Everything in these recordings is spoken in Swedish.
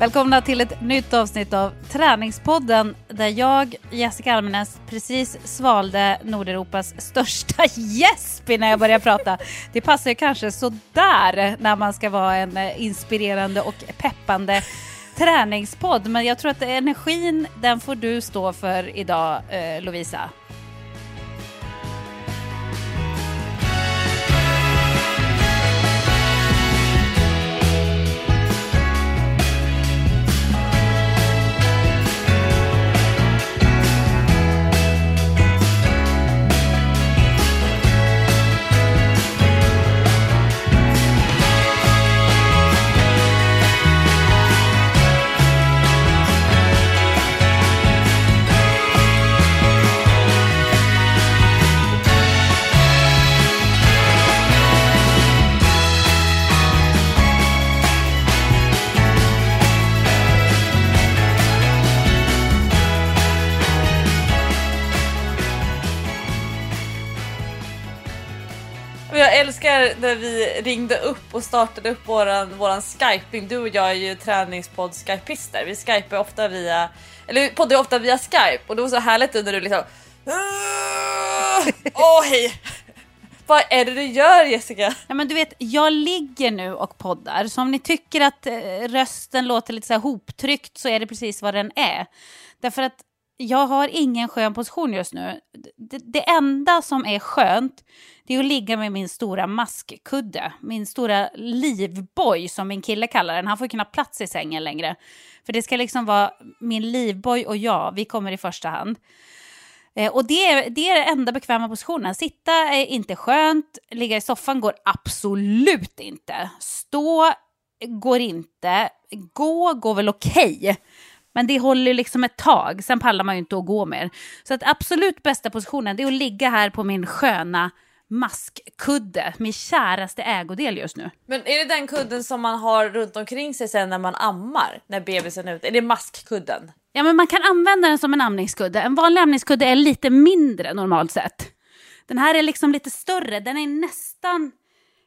Välkomna till ett nytt avsnitt av Träningspodden där jag, Jessica Almenäs, precis svalde Nordeuropas största gäsp innan jag började prata. Det passar ju kanske sådär när man ska vara en inspirerande och peppande träningspodd. Men jag tror att energin, den får du stå för idag, eh, Lovisa. Älskar när vi ringde upp och startade upp våran, våran skyping. Du och jag är ju träningspodd skypister. Vi skypar ofta via, eller poddar ofta via skype och det var så härligt när du liksom Åh hej! Vad är det du gör Jessica? Ja, men du vet, jag ligger nu och poddar, så om ni tycker att eh, rösten låter lite så här hoptryckt så är det precis vad den är. Därför att jag har ingen skön position just nu. Det, det enda som är skönt det är att ligga med min stora maskkudde. Min stora livboj som min kille kallar den. Han får knappt plats i sängen längre. För det ska liksom vara min livboj och jag, vi kommer i första hand. Eh, och det är, det är den enda bekväma positionen. Sitta är inte skönt, ligga i soffan går absolut inte. Stå går inte, gå går väl okej. Okay. Men det håller liksom ett tag, sen pallar man ju inte att gå mer. Så att absolut bästa positionen det är att ligga här på min sköna maskkudde, min käraste ägodel just nu. Men är det den kudden som man har runt omkring sig sen när man ammar? När bebisen är ute? Är det maskkudden? Ja, men man kan använda den som en amningskudde. En vanlig amningskudde är lite mindre normalt sett. Den här är liksom lite större, den är nästan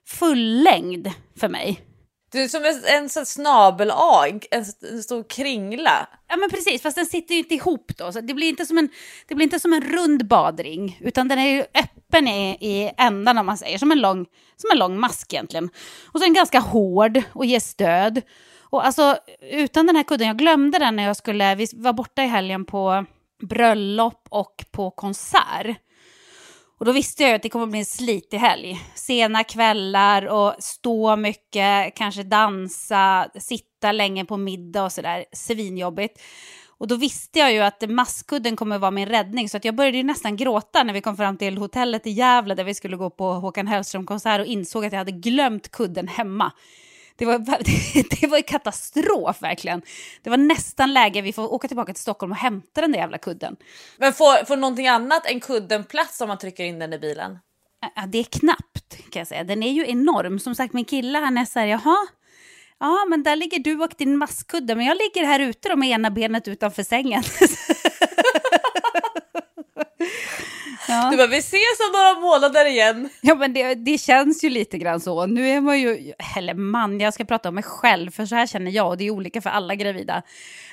fullängd för mig. Du är som en, en sån snabel-A, en, en stor kringla. Ja men precis, fast den sitter ju inte ihop då. Så det blir inte som en, det blir inte som en rund badring, utan den är ju öppen i, i ändan om man säger, som en, lång, som en lång mask egentligen. Och så är den ganska hård och ger stöd. Och alltså utan den här kudden, jag glömde den när jag skulle, vi var borta i helgen på bröllop och på konsert. Och då visste jag att det kommer bli en slitig helg. Sena kvällar och stå mycket, kanske dansa, sitta länge på middag och sådär. Svinjobbigt. Och då visste jag ju att masskudden kommer vara min räddning så att jag började ju nästan gråta när vi kom fram till hotellet i Gävle där vi skulle gå på Håkan Hellström-konsert och insåg att jag hade glömt kudden hemma. Det var, det var katastrof verkligen. Det var nästan läge vi får åka tillbaka till Stockholm och hämta den där jävla kudden. Men får, får någonting annat än kudden plats om man trycker in den i bilen? Ja, det är knappt kan jag säga. Den är ju enorm. Som sagt, min kille han är så här, jaha, ja men där ligger du och din maskkudde, men jag ligger här ute då med ena benet utanför sängen. Du bara, vi ses om några månader igen. Ja men det, det känns ju lite grann så. Nu är man ju, eller man, jag ska prata om mig själv för så här känner jag och det är olika för alla gravida.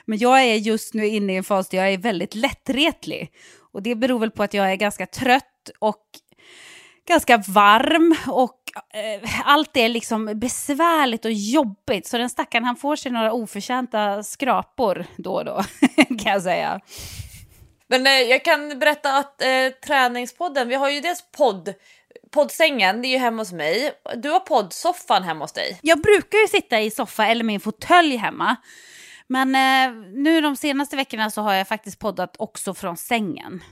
Men jag är just nu inne i en fas där jag är väldigt lättretlig. Och det beror väl på att jag är ganska trött och ganska varm och eh, allt är liksom besvärligt och jobbigt. Så den stackaren han får sig några oförtjänta skrapor då och då kan jag säga. Men eh, jag kan berätta att eh, träningspodden, vi har ju dels podd, poddsängen, det är ju hemma hos mig. Du har poddsoffan hemma hos dig. Jag brukar ju sitta i soffa eller min fåtölj hemma. Men eh, nu de senaste veckorna så har jag faktiskt poddat också från sängen.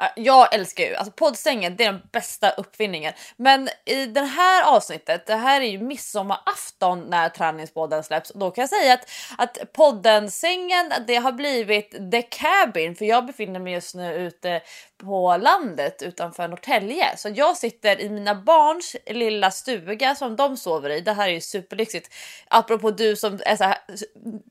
Äh, jag älskar ju, alltså poddsängen det är den bästa uppfinningen. Men i det här avsnittet, det här är ju midsommarafton när träningspodden släpps. Då kan jag säga att, att podden sängen det har blivit the cabin för jag befinner mig just nu ute på landet utanför Norrtälje. Så jag sitter i mina barns lilla stuga som de sover i. Det här är ju superlyxigt. Apropå du som är så här,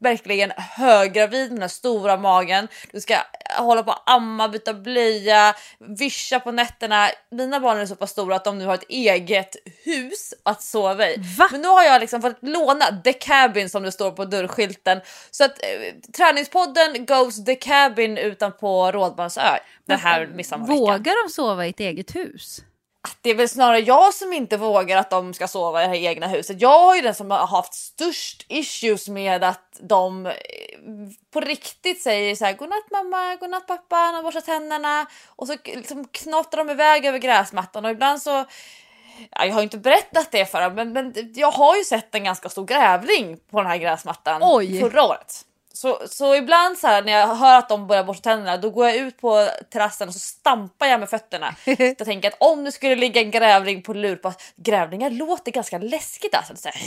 verkligen höggravid med den här stora magen. Du ska hålla på att amma, byta blöja, vischa på nätterna. Mina barn är så pass stora att de nu har ett eget hus att sova i. Va? Men nu har jag liksom fått låna the cabin som det står på dörrskylten. Så att eh, träningspodden goes the cabin utanpå Rådmansö den här midsommarveckan. Vågar de sova i ett eget hus? Det är väl snarare jag som inte vågar att de ska sova i det här egna huset. Jag har ju den som har haft störst issues med att de eh, på riktigt säger så här godnatt mamma, godnatt pappa, de borstar tänderna och så liksom knottrar de iväg över gräsmattan och ibland så Ja, jag har inte berättat det för dem, men, men jag har ju sett en ganska stor grävling på den här gräsmattan Oj. förra året. Så, så ibland så här, när jag hör att de börjar borsta tänderna då går jag ut på terrassen och så stampar jag med fötterna. jag tänker att om det skulle ligga en grävling på lur på grävlingar låter ganska läskigt alltså. Så här,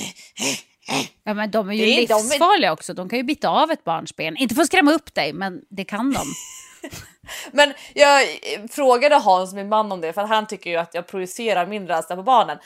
Ja, men de är ju Det är- de är- livsfarliga också. De kan ju bita av ett barns ben. Inte för att skrämma upp dig, men det kan de. Men jag frågade Hans, min man, om det för han tycker ju att jag projicerar min rädsla på barnen.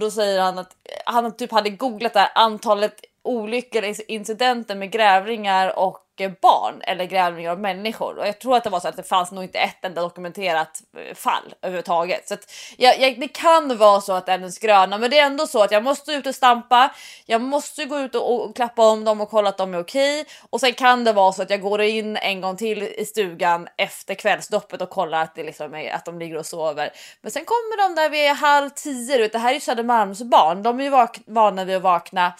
Då säger han att han typ hade googlat det här antalet olyckor, incidenter med grävlingar och eh, barn eller grävlingar och människor. Och jag tror att det var så att det fanns nog inte ett enda dokumenterat eh, fall överhuvudtaget. Så att jag, jag, det kan vara så att det är en skröna, men det är ändå så att jag måste ut och stampa. Jag måste gå ut och, och klappa om dem och kolla att de är okej. Och sen kan det vara så att jag går in en gång till i stugan efter kvällsdoppet och kollar att, det liksom är, att de ligger och sover. Men sen kommer de där vid halv tio. Det här är ju Södermalmsbarn. De är ju vana vid att vakna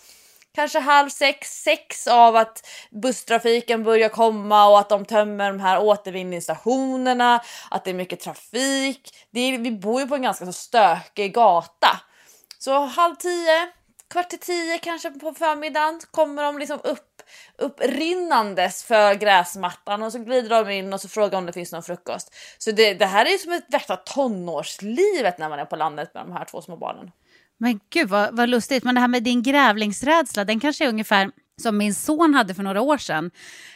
kanske halv sex, sex av att busstrafiken börjar komma och att de tömmer de här återvinningsstationerna, att det är mycket trafik. Det är, vi bor ju på en ganska så stökig gata. Så halv tio, kvart till tio kanske på förmiddagen kommer de liksom upp, upprinnandes för gräsmattan och så glider de in och så frågar om det finns någon frukost. Så det, det här är ju som ett värsta tonårslivet när man är på landet med de här två små barnen. Men gud vad, vad lustigt. Men det här med din grävlingsrädsla, den kanske är ungefär som min son hade för några år sedan.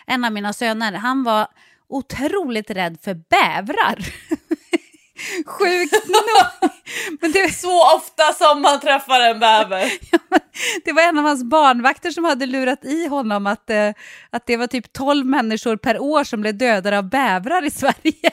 En av mina söner, han var otroligt rädd för bävrar. Sjukt nog. Men det, Så ofta som man träffar en bäver. Ja, det var en av hans barnvakter som hade lurat i honom att, eh, att det var typ 12 människor per år som blev dödade av bävrar i Sverige.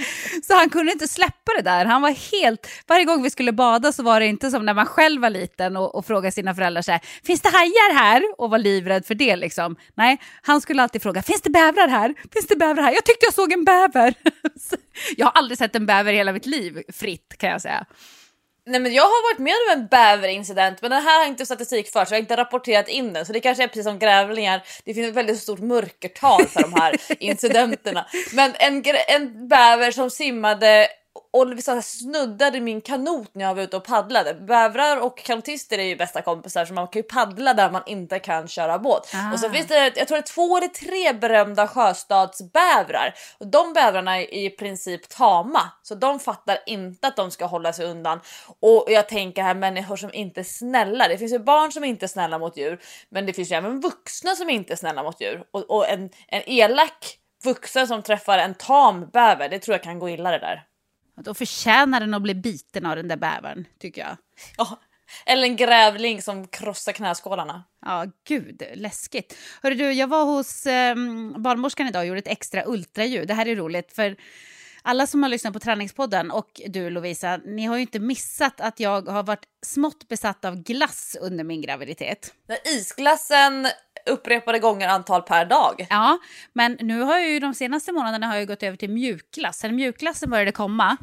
Så han kunde inte släppa det där. Han var helt... Varje gång vi skulle bada så var det inte som när man själv var liten och, och frågade sina föräldrar så här, finns det hajar här? Och var livrädd för det liksom. Nej, han skulle alltid fråga, finns det bävrar här? Finns det bävrar här? Jag tyckte jag såg en bäver. Jag har aldrig sett en bäver i hela mitt liv, fritt kan jag säga. Nej men jag har varit med om en bäverincident men den här har inte statistik för så jag har inte rapporterat in den så det kanske är precis som grävlingar. Det finns ett väldigt stort mörkertal för de här incidenterna. Men en, en bäver som simmade och liksom så snuddade min kanot när jag var ute och paddlade. Bävrar och kanotister är ju bästa kompisar så man kan ju paddla där man inte kan köra båt. Ah. Och så finns det, jag tror det är två eller tre berömda sjöstadsbävrar. Och de bävrarna är i princip tama så de fattar inte att de ska hålla sig undan. Och jag tänker här människor som inte är snälla. Det finns ju barn som inte är snälla mot djur, men det finns ju även vuxna som inte är snälla mot djur. Och, och en, en elak vuxen som träffar en tam bäver, det tror jag kan gå illa det där. Då förtjänar den att bli biten av den där bävern, tycker jag. Ja, eller en grävling som krossar knäskålarna. Ja, gud, läskigt. Hörru du, jag var hos eh, barnmorskan idag och gjorde ett extra ultraljud. Det här är roligt, för alla som har lyssnat på Träningspodden och du Lovisa, ni har ju inte missat att jag har varit smått besatt av glass under min graviditet. Isglassen upprepade gånger antal per dag. Ja, men nu har jag ju de senaste månaderna har jag gått över till mjukglass. Sen mjukglassen började komma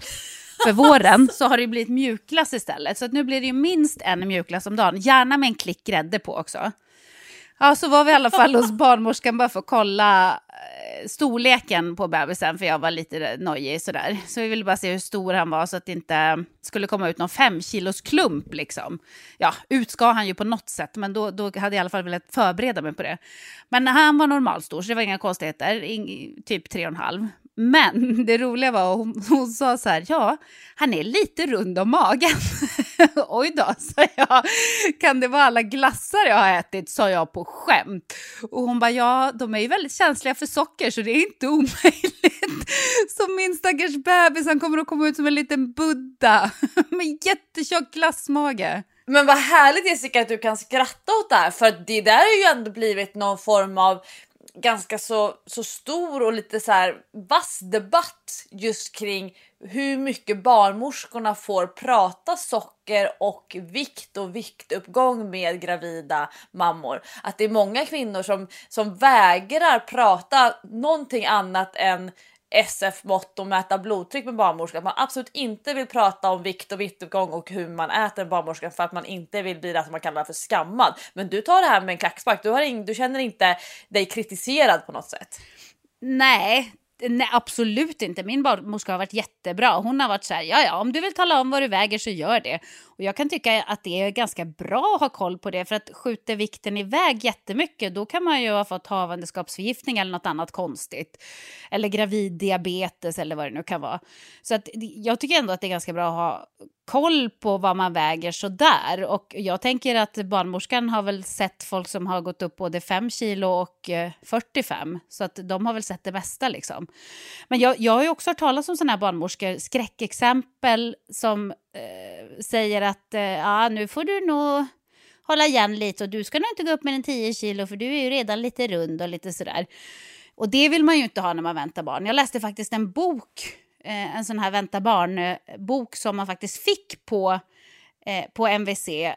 för våren så har det blivit mjukglass istället. Så att nu blir det ju minst en mjukglass om dagen, gärna med en klick grädde på också. Ja, så var vi i alla fall hos barnmorskan bara för att kolla storleken på bebisen, för jag var lite nojig sådär. Så vi ville bara se hur stor han var så att det inte skulle komma ut någon fem kilos klump liksom. Ja, ut ska han ju på något sätt, men då, då hade jag i alla fall velat förbereda mig på det. Men han var normalstor, så det var inga konstigheter, In, typ tre och en halv. Men det roliga var att hon, hon sa så här, ja, han är lite rund om magen. Oj då, sa jag. Kan det vara alla glassar jag har ätit, sa jag på skämt. Och hon bara, ja, de är ju väldigt känsliga för socker så det är inte omöjligt. Så min stackars bebis, han kommer att komma ut som en liten Buddha med jättetjock glassmage. Men vad härligt Jessica att du kan skratta åt det här för det där har ju ändå blivit någon form av ganska så, så stor och lite så här vass debatt just kring hur mycket barnmorskorna får prata socker och vikt och viktuppgång med gravida mammor. Att det är många kvinnor som, som vägrar prata någonting annat än SF-mått och mäta blodtryck med barnmorskan. Att man absolut inte vill prata om vikt och viktuppgång och hur man äter en barnmorska för att man inte vill bli det som man kallar för skammad. Men du tar det här med en klackspark. Du, har ing, du känner inte dig kritiserad på något sätt. Nej, Nej, absolut inte. Min barnmorska har varit jättebra. Hon har varit så här, ja, ja, om du vill tala om vad du väger så gör det. Och jag kan tycka att det är ganska bra att ha koll på det, för att skjuter vikten iväg jättemycket, då kan man ju ha fått havandeskapsförgiftning eller något annat konstigt. Eller graviddiabetes eller vad det nu kan vara. Så att jag tycker ändå att det är ganska bra att ha koll på vad man väger sådär. Och jag tänker att barnmorskan har väl sett folk som har gått upp både 5 kilo och eh, 45. Så att de har väl sett det mesta liksom. Men jag, jag har ju också hört talas om sådana här barnmorskor, skräckexempel som eh, säger att eh, ja, nu får du nog hålla igen lite och du ska nog inte gå upp mer än 10 kilo för du är ju redan lite rund och lite sådär. Och det vill man ju inte ha när man väntar barn. Jag läste faktiskt en bok eh, en sån här Vänta barn-bok som man faktiskt fick på, eh, på MVC eh,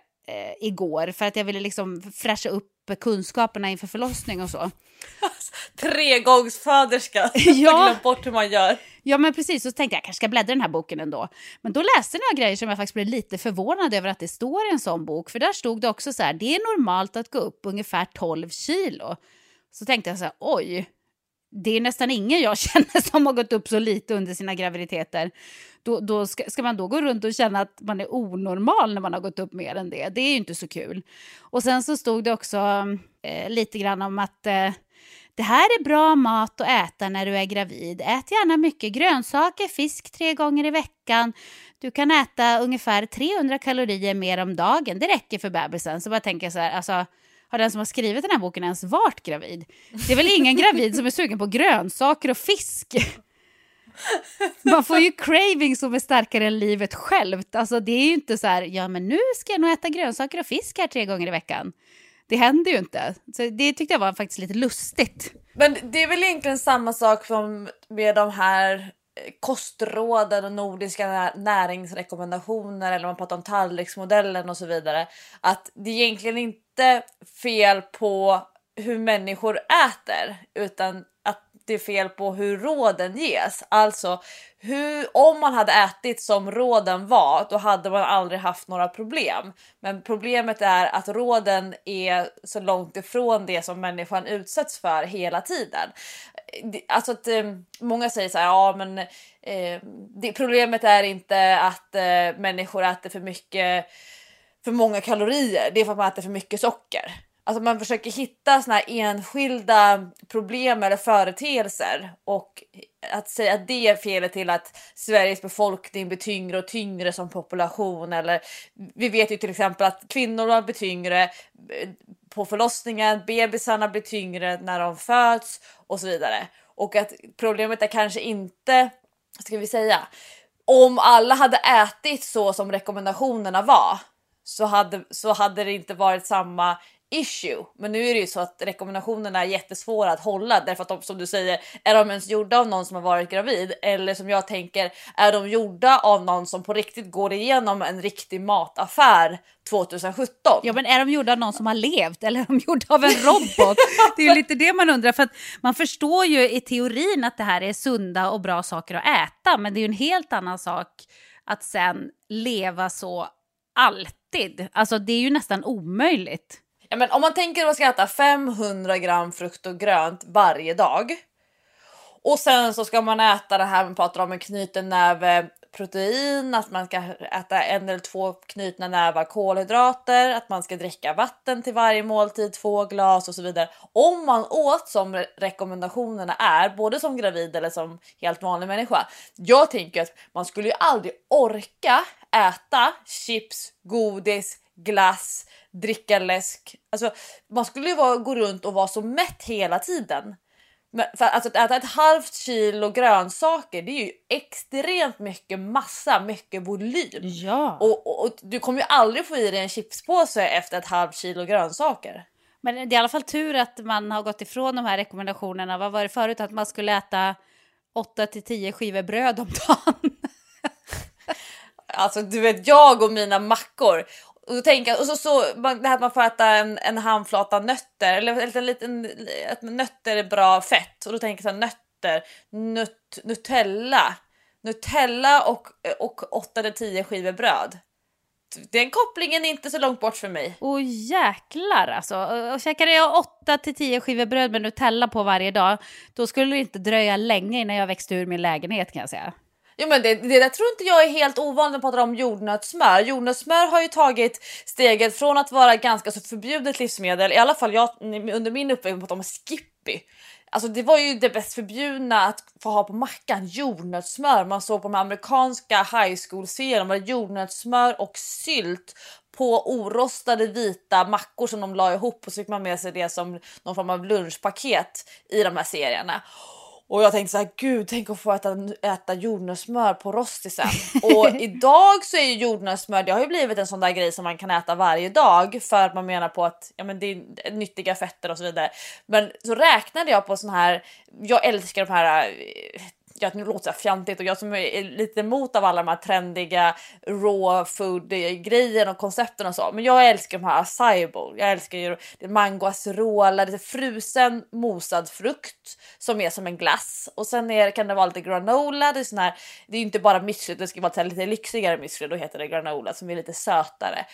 igår för att jag ville liksom fräscha upp kunskaperna inför förlossning och så. Tregångsföderska, ja. glömt bort hur man gör. Ja men precis, så tänkte jag, jag kanske ska bläddra den här boken ändå. Men då läste jag några grejer som jag faktiskt blev lite förvånad över att det står i en sån bok. För där stod det också så här, det är normalt att gå upp ungefär 12 kilo. Så tänkte jag så här, oj, det är nästan ingen jag känner som har gått upp så lite under sina graviditeter. Då, då ska, ska, man då gå runt och känna att man är onormal när man har gått upp mer än det? Det är ju inte så kul. Och sen så stod det också eh, lite grann om att eh, det här är bra mat att äta när du är gravid. Ät gärna mycket grönsaker, fisk tre gånger i veckan. Du kan äta ungefär 300 kalorier mer om dagen. Det räcker för bebisen. Så bara tänker så här, alltså har den som har skrivit den här boken ens varit gravid? Det är väl ingen gravid som är sugen på grönsaker och fisk? Man får ju craving som är starkare än livet självt. Alltså det är ju inte så här, ja men nu ska jag nog äta grönsaker och fisk här tre gånger i veckan. Det händer ju inte. Så det tyckte jag var faktiskt lite lustigt. Men det är väl egentligen samma sak som med de här eh, kostråden och nordiska näringsrekommendationer eller man pratar om tallriksmodellen och så vidare. Att det är egentligen inte fel på hur människor äter utan att det är fel på hur råden ges. Alltså hur, om man hade ätit som råden var, då hade man aldrig haft några problem. Men problemet är att råden är så långt ifrån det som människan utsätts för hela tiden. Alltså att eh, många säger så här, ja men eh, det, problemet är inte att eh, människor äter för mycket, för många kalorier. Det är för att man äter för mycket socker. Alltså man försöker hitta såna här enskilda problem eller företeelser och att säga att det är felet till att Sveriges befolkning blir tyngre och tyngre som population eller vi vet ju till exempel att kvinnorna blir tyngre eh, på förlossningen, bebisarna blir tyngre när de föds och så vidare. Och att problemet är kanske inte, ska vi säga, om alla hade ätit så som rekommendationerna var så hade, så hade det inte varit samma issue. Men nu är det ju så att rekommendationerna är jättesvåra att hålla därför att de som du säger, är de ens gjorda av någon som har varit gravid? Eller som jag tänker, är de gjorda av någon som på riktigt går igenom en riktig mataffär 2017? Ja men är de gjorda av någon som har levt eller är de gjorda av en robot? det är ju lite det man undrar för att man förstår ju i teorin att det här är sunda och bra saker att äta men det är ju en helt annan sak att sen leva så alltid. Alltså det är ju nästan omöjligt. Ja, men om man tänker att man ska äta 500 gram frukt och grönt varje dag. Och sen så ska man äta det här man pratar om en knuten näve protein, att man ska äta en eller två knutna nävar kolhydrater, att man ska dricka vatten till varje måltid, två glas och så vidare. Om man åt som rekommendationerna är, både som gravid eller som helt vanlig människa. Jag tänker att man skulle ju aldrig orka äta chips, godis, glass, dricka läsk. Alltså, man skulle ju vara, gå runt och vara så mätt hela tiden. Men för alltså, att äta ett halvt kilo grönsaker, det är ju extremt mycket massa, mycket volym. Ja. Och, och, och du kommer ju aldrig få i dig en chipspåse efter ett halvt kilo grönsaker. Men det är i alla fall tur att man har gått ifrån de här rekommendationerna. Vad var det förut? Att man skulle äta 8 till 10 skivor bröd om dagen. Alltså du vet jag och mina mackor och, så tänka, och så, så det här att man får äta en, en handflata nötter eller en liten att nötter är bra fett och då tänker jag så här, nötter, nut, Nutella, Nutella och, och 8 eller 10 skivor bröd. Den kopplingen är inte så långt bort för mig. Åh oh, jäklar alltså. Och käkade jag 8 till 10 skivor bröd med Nutella på varje dag, då skulle det inte dröja länge innan jag växte ur min lägenhet kan jag säga. Jo, men det, det där tror inte jag är helt ovanligt när man pratar om jordnötssmör. Jordnötssmör har ju tagit steget från att vara ganska så förbjudet livsmedel, i alla fall jag under min uppväxt pratade om Skippy. Alltså det var ju det bäst förbjudna att få ha på mackan, jordnötssmör. Man såg på de amerikanska high school serierna var jordnötssmör och sylt på orostade vita mackor som de la ihop och så fick man med sig det som någon form av lunchpaket i de här serierna. Och jag tänkte så här, gud, tänk att få äta, äta jordnötssmör på rostisen. Och idag så är ju jordnötssmör, det har ju blivit en sån där grej som man kan äta varje dag för att man menar på att ja, men det är nyttiga fetter och så vidare. Men så räknade jag på sån här, jag älskar de här ja, nu låter det fjantigt och jag som är lite emot av alla de här trendiga raw food eh, grejerna och koncepten och så. Men jag älskar de här acai bowl. Jag älskar ju mango acerola, lite frusen mosad frukt som är som en glass och sen är, kan det vara lite granola. Det är sån här. Det är inte bara müsli, det ska vara lite lyxigare müsli. Då heter det granola som är lite sötare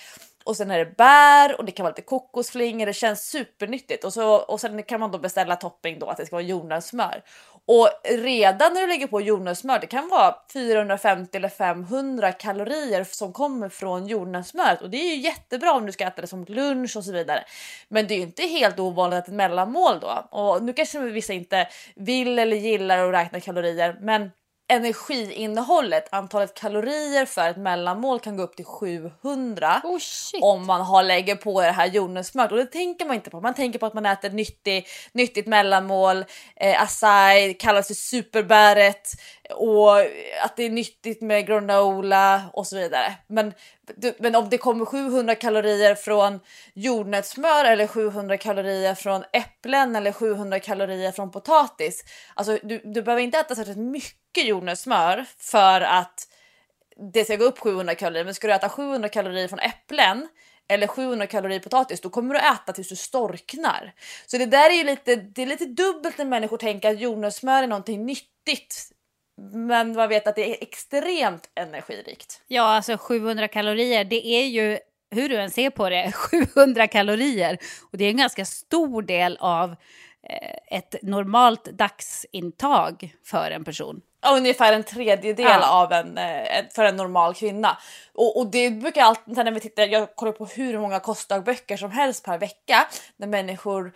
och sen är det bär och det kan vara lite kokosflingor. Det känns supernyttigt och så och sen kan man då beställa topping då att det ska vara jordnötssmör och redan när du lägger på jordnötssmör, det kan vara 450 eller 500 kalorier som kommer från jordnötssmöret och det är ju jättebra om du ska äta det som lunch och så vidare. Men det är ju inte helt ovanligt att ett mellanmål då och nu kanske vissa inte vill eller gillar att räkna kalorier, men energiinnehållet, antalet kalorier för ett mellanmål kan gå upp till 700 oh, om man har lägger på det här jordnötssmöret och det tänker man inte på. Man tänker på att man äter nyttig, nyttigt mellanmål, eh, acai kallas för superbäret och att det är nyttigt med granola och så vidare. Men, men om det kommer 700 kalorier från jordnötssmör eller 700 kalorier från äpplen eller 700 kalorier från potatis. Alltså du, du behöver inte äta särskilt mycket jordnötssmör för att det ska gå upp 700 kalorier. Men ska du äta 700 kalorier från äpplen eller 700 kalorier potatis, då kommer du äta tills du storknar. Så det där är ju lite, det är lite dubbelt när människor tänker att jordnötssmör är någonting nyttigt men man vet att det är extremt energirikt. Ja, alltså 700 kalorier, det är ju hur du än ser på det, 700 kalorier. Och det är en ganska stor del av eh, ett normalt dagsintag för en person. Ungefär en tredjedel ja. av en, eh, för en normal kvinna. Och, och det brukar alltid, när vi tittar, jag kollar på hur många kostdagböcker som helst per vecka när människor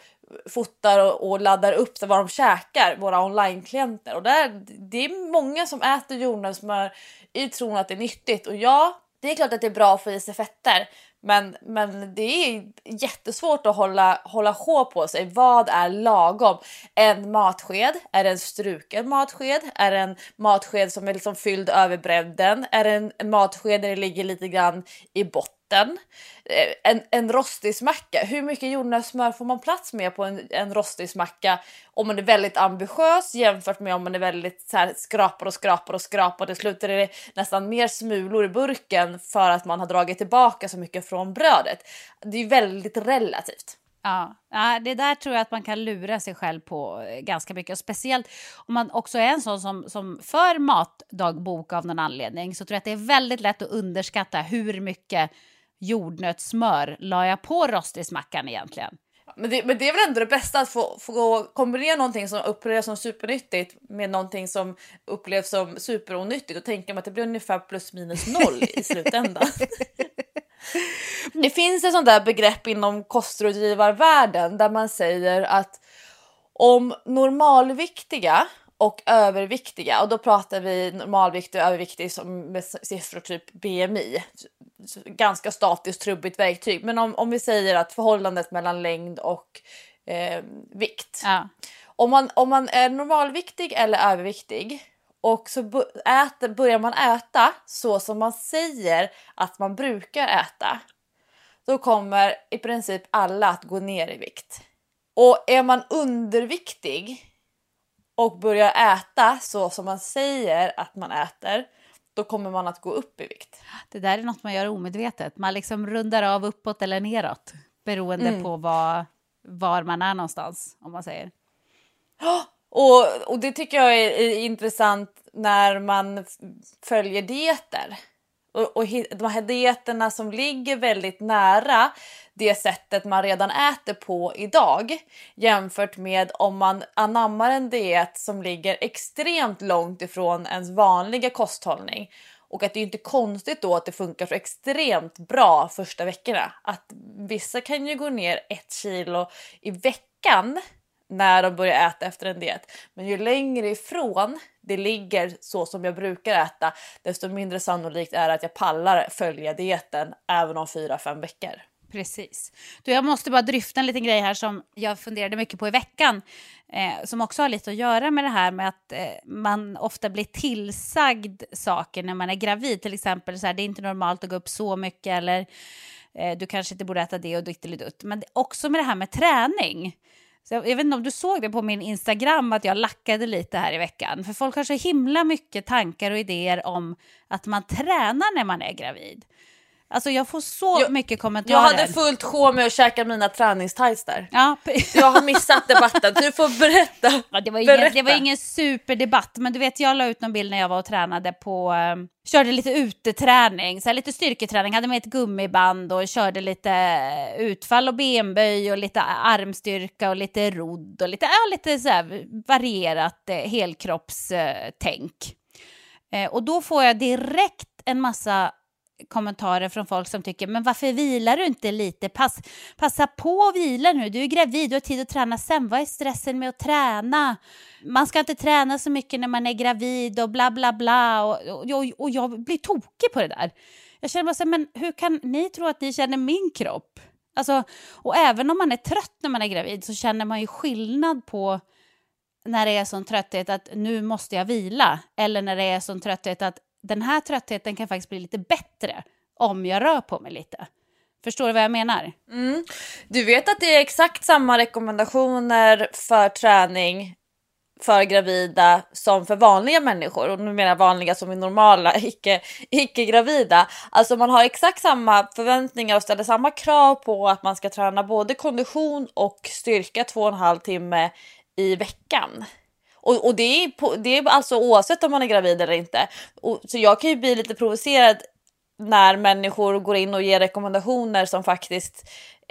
fotar och, och laddar upp vad de käkar, våra online-klienter. Och där, det är många som äter jordnötssmör i tron att det är nyttigt. Och ja, det är klart att det är bra att få i sig fetter. Men, men det är jättesvårt att hålla, hålla sjå på sig. Vad är lagom? En matsked? Är det en struken matsked? Är det en matsked som är liksom fylld över bredden? Är det en, en matsked där det ligger lite grann i botten? Vatten, eh, en, en rostismacka. Hur mycket jordnötssmör får man plats med på en, en rostismacka om man är väldigt ambitiös jämfört med om man är väldigt så här, skrapar och skrapar och skrapar. Till slut är det nästan mer smulor i burken för att man har dragit tillbaka så mycket från brödet. Det är väldigt relativt. Ja, det där tror jag att man kan lura sig själv på eh, ganska mycket. Och speciellt om man också är en sån som, som för matdagbok av någon anledning så tror jag att det är väldigt lätt att underskatta hur mycket jordnötssmör la jag på rostismackan egentligen. Men det, men det är väl ändå det bästa att få, få kombinera någonting som upplevs som supernyttigt med någonting som upplevs som superonyttigt och tänka mig att det blir ungefär plus minus noll i slutändan. Det finns ett sånt där begrepp inom kostrådgivarvärlden där man säger att om normalviktiga och överviktiga och då pratar vi normalviktig och överviktig som med siffror typ BMI. Ganska statiskt trubbigt verktyg, men om, om vi säger att förhållandet mellan längd och eh, vikt. Ja. Om, man, om man är normalviktig eller överviktig och så äter, börjar man äta så som man säger att man brukar äta. Då kommer i princip alla att gå ner i vikt. Och är man underviktig och börjar äta så som man säger att man äter, då kommer man att gå upp i vikt. Det där är något man gör omedvetet. Man liksom rundar av uppåt eller neråt beroende mm. på vad, var man är någonstans, om man säger. Och, och det tycker jag är, är intressant när man följer dieter. Och, och de här dieterna som ligger väldigt nära det sättet man redan äter på idag jämfört med om man anammar en diet som ligger extremt långt ifrån ens vanliga kosthållning. Och att det är inte konstigt då att det funkar så extremt bra första veckorna. Att vissa kan ju gå ner ett kilo i veckan när de börjar äta efter en diet. Men ju längre ifrån det ligger så som jag brukar äta, desto mindre sannolikt är det att jag pallar följa dieten även om fyra fem veckor. Precis. Du, jag måste bara dryfta en liten grej här som jag funderade mycket på i veckan. Eh, som också har lite att göra med det här med att eh, man ofta blir tillsagd saker när man är gravid. Till exempel så här, det är inte normalt att gå upp så mycket eller eh, du kanske inte borde äta det och dittelidutt. Men också med det här med träning. Så jag, jag, vet inte om du såg det på min Instagram att jag lackade lite här i veckan. För folk har så himla mycket tankar och idéer om att man tränar när man är gravid. Alltså jag får så jag, mycket kommentarer. Jag hade fullt sjå med att käka mina träningstights där. Ja. jag har missat debatten, du får berätta. Ja, det, var ingen, berätta. det var ingen superdebatt, men du vet jag la ut någon bild när jag var och tränade på, um, körde lite uteträning, så här, lite styrketräning, hade med ett gummiband och körde lite utfall och benböj och lite armstyrka och lite rodd och lite, ja, lite så här, varierat eh, helkroppstänk. Eh, och då får jag direkt en massa kommentarer från folk som tycker men varför vilar du inte lite? Pass, passa på att vila nu, du är gravid, du har tid att träna sen. Vad är stressen med att träna? Man ska inte träna så mycket när man är gravid och bla bla bla. Och, och, och jag blir tokig på det där. Jag känner bara så här, men hur kan ni tro att ni känner min kropp? Alltså, och även om man är trött när man är gravid så känner man ju skillnad på när det är sån trötthet att nu måste jag vila eller när det är sån trötthet att den här tröttheten kan faktiskt bli lite bättre om jag rör på mig lite. Förstår du vad jag menar? Mm. Du vet att det är exakt samma rekommendationer för träning för gravida som för vanliga människor. Och nu menar jag vanliga som är normala, icke, icke gravida. Alltså man har exakt samma förväntningar och ställer samma krav på att man ska träna både kondition och styrka två och en halv timme i veckan. Och, och det, är på, det är alltså oavsett om man är gravid eller inte. Och, så jag kan ju bli lite provocerad när människor går in och ger rekommendationer som faktiskt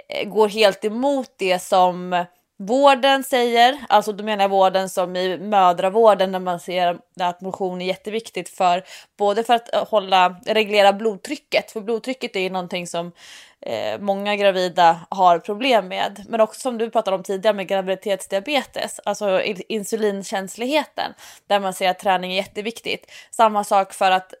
eh, går helt emot det som vården säger. Alltså då menar jag vården som i mödravården när man ser att motion är jätteviktigt för både för att eh, hålla, reglera blodtrycket, för blodtrycket är ju någonting som eh, många gravida har problem med. Men också som du pratade om tidigare med graviditetsdiabetes, alltså insulinkänsligheten, där man ser att träning är jätteviktigt. Samma sak för att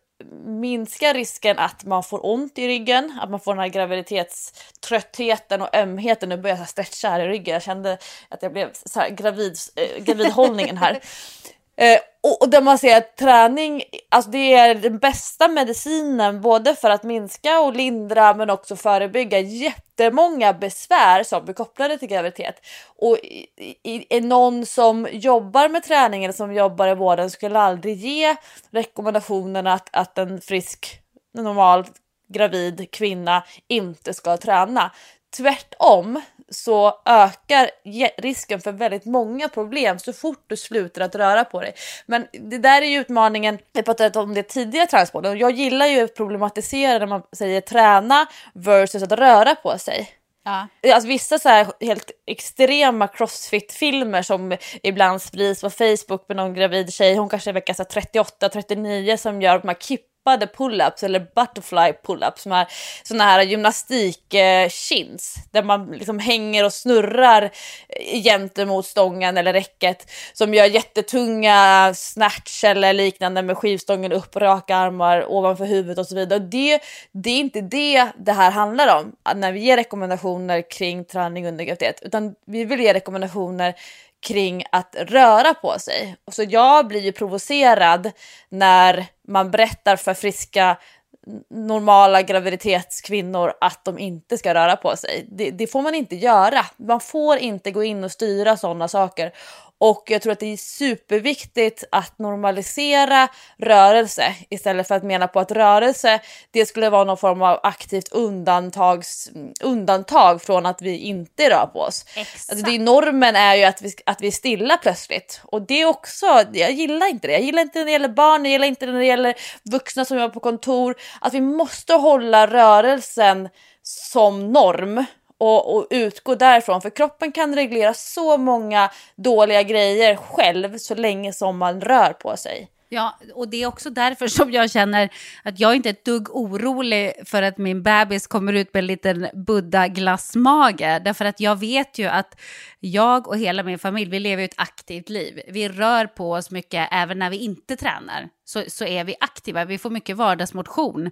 minska risken att man får ont i ryggen, att man får den här graviditetströttheten och ömheten. Nu börjar jag stretcha här i ryggen. Jag kände att jag blev så här gravid, eh, gravidhållningen här. Eh, och, och där man ser att träning, alltså det är den bästa medicinen både för att minska och lindra men också förebygga jättemånga besvär som är kopplade till graviditet. Och i, i, i någon som jobbar med träning eller som jobbar i vården skulle aldrig ge rekommendationen att, att en frisk, normal gravid kvinna inte ska träna. Tvärtom så ökar risken för väldigt många problem så fort du slutar att röra på dig. Men det där är ju utmaningen, vi pratade om det tidigare transporten och jag gillar ju att problematisera när man säger träna versus att röra på sig. Ja. Alltså vissa så helt extrema crossfit-filmer som ibland sprids på Facebook med någon gravid tjej, hon kanske är vecka 38-39 som gör de här kipp hoppade pull-ups eller butterfly pull-ups som är såna här gymnastik-chins där man liksom hänger och snurrar gentemot stången eller räcket som gör jättetunga snatch eller liknande med skivstången upp, raka armar ovanför huvudet och så vidare. Det, det är inte det det här handlar om när vi ger rekommendationer kring träning under graviditet utan vi vill ge rekommendationer kring att röra på sig. Så jag blir ju provocerad när man berättar för friska normala graviditetskvinnor att de inte ska röra på sig. Det, det, får man inte göra. Man får inte gå in och styra sådana saker. Och jag tror att det är superviktigt att normalisera rörelse istället för att mena på att rörelse det skulle vara någon form av aktivt undantags, undantag från att vi inte rör på oss. Alltså det, normen är ju att vi, att vi är stilla plötsligt och det är också, jag gillar inte det. Jag gillar inte när det gäller barn, jag gillar inte när det gäller vuxna som jobbar på kontor. Att vi måste hålla rörelsen som norm och, och, utgå därifrån. För kroppen kan reglera så många dåliga grejer själv så länge som man rör på sig. Ja, och det är också därför som jag känner att jag inte är ett dugg orolig för att min bebis kommer ut med en liten buddha-glassmage. Därför att jag vet ju att jag och hela min familj, vi lever ett aktivt liv. Vi rör på oss mycket även när vi inte tränar. Så, så är vi aktiva, vi får mycket vardagsmotion.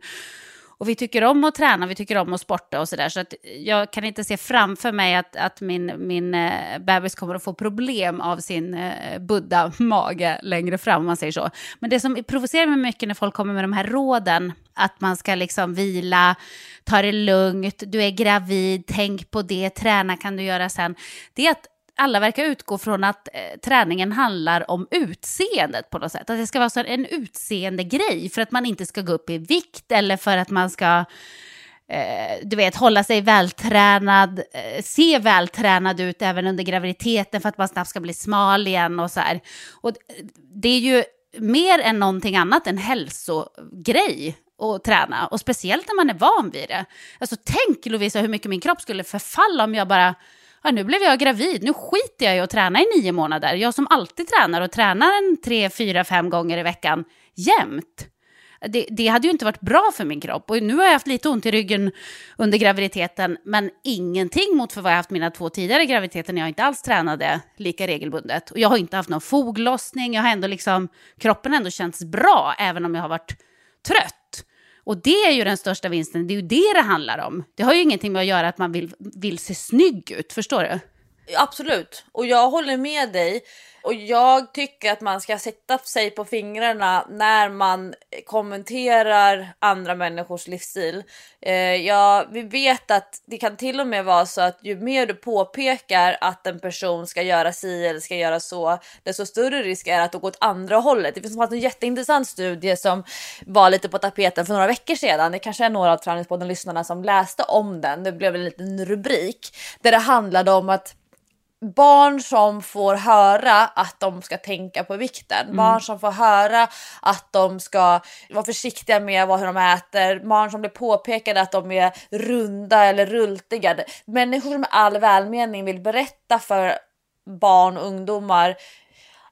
Och vi tycker om att träna, vi tycker om att sporta och sådär. Så att jag kan inte se framför mig att, att min, min eh, bebis kommer att få problem av sin eh, Buddha-mage längre fram, om man säger så. Men det som provocerar mig mycket när folk kommer med de här råden, att man ska liksom vila, ta det lugnt, du är gravid, tänk på det, träna kan du göra sen. Det är att alla verkar utgå från att eh, träningen handlar om utseendet på något sätt. Att det ska vara så en utseende grej för att man inte ska gå upp i vikt eller för att man ska eh, du vet, hålla sig vältränad, eh, se vältränad ut även under graviditeten för att man snabbt ska bli smal igen och så här. Och det är ju mer än någonting annat en hälsogrej att träna och speciellt när man är van vid det. Alltså tänk Lovisa hur mycket min kropp skulle förfalla om jag bara ja, nu blev jag gravid, nu skiter jag i att träna i nio månader. Jag som alltid tränar och tränar en tre, fyra, fem gånger i veckan jämt. Det, det, hade ju inte varit bra för min kropp. Och nu har jag haft lite ont i ryggen under graviditeten, men ingenting mot för vad jag haft mina två tidigare graviditeter när jag inte alls tränade lika regelbundet. Och jag har inte haft någon foglossning, jag har ändå liksom, kroppen har ändå känts bra, även om jag har varit trött. Och det är ju den största vinsten, det är ju det det handlar om. Det har ju ingenting med att göra att man vill, vill se snygg ut, förstår du? Absolut, och jag håller med dig. Och jag tycker att man ska sätta sig på fingrarna när man kommenterar andra människors livsstil. Eh, ja, vi vet att det kan till och med vara så att ju mer du påpekar att en person ska göra si eller ska göra så, desto större risk är att det går åt andra hållet. Det finns en jätteintressant studie som var lite på tapeten för några veckor sedan. Det kanske är några av träningspodden lyssnarna som läste om den. Det blev en liten rubrik där det handlade om att barn som får höra att de ska tänka på vikten, mm. barn som får höra att de ska vara försiktiga med vad, hur de äter, barn som blir påpekade att de är runda eller rultiga. Människor med all välmening vill berätta för barn och ungdomar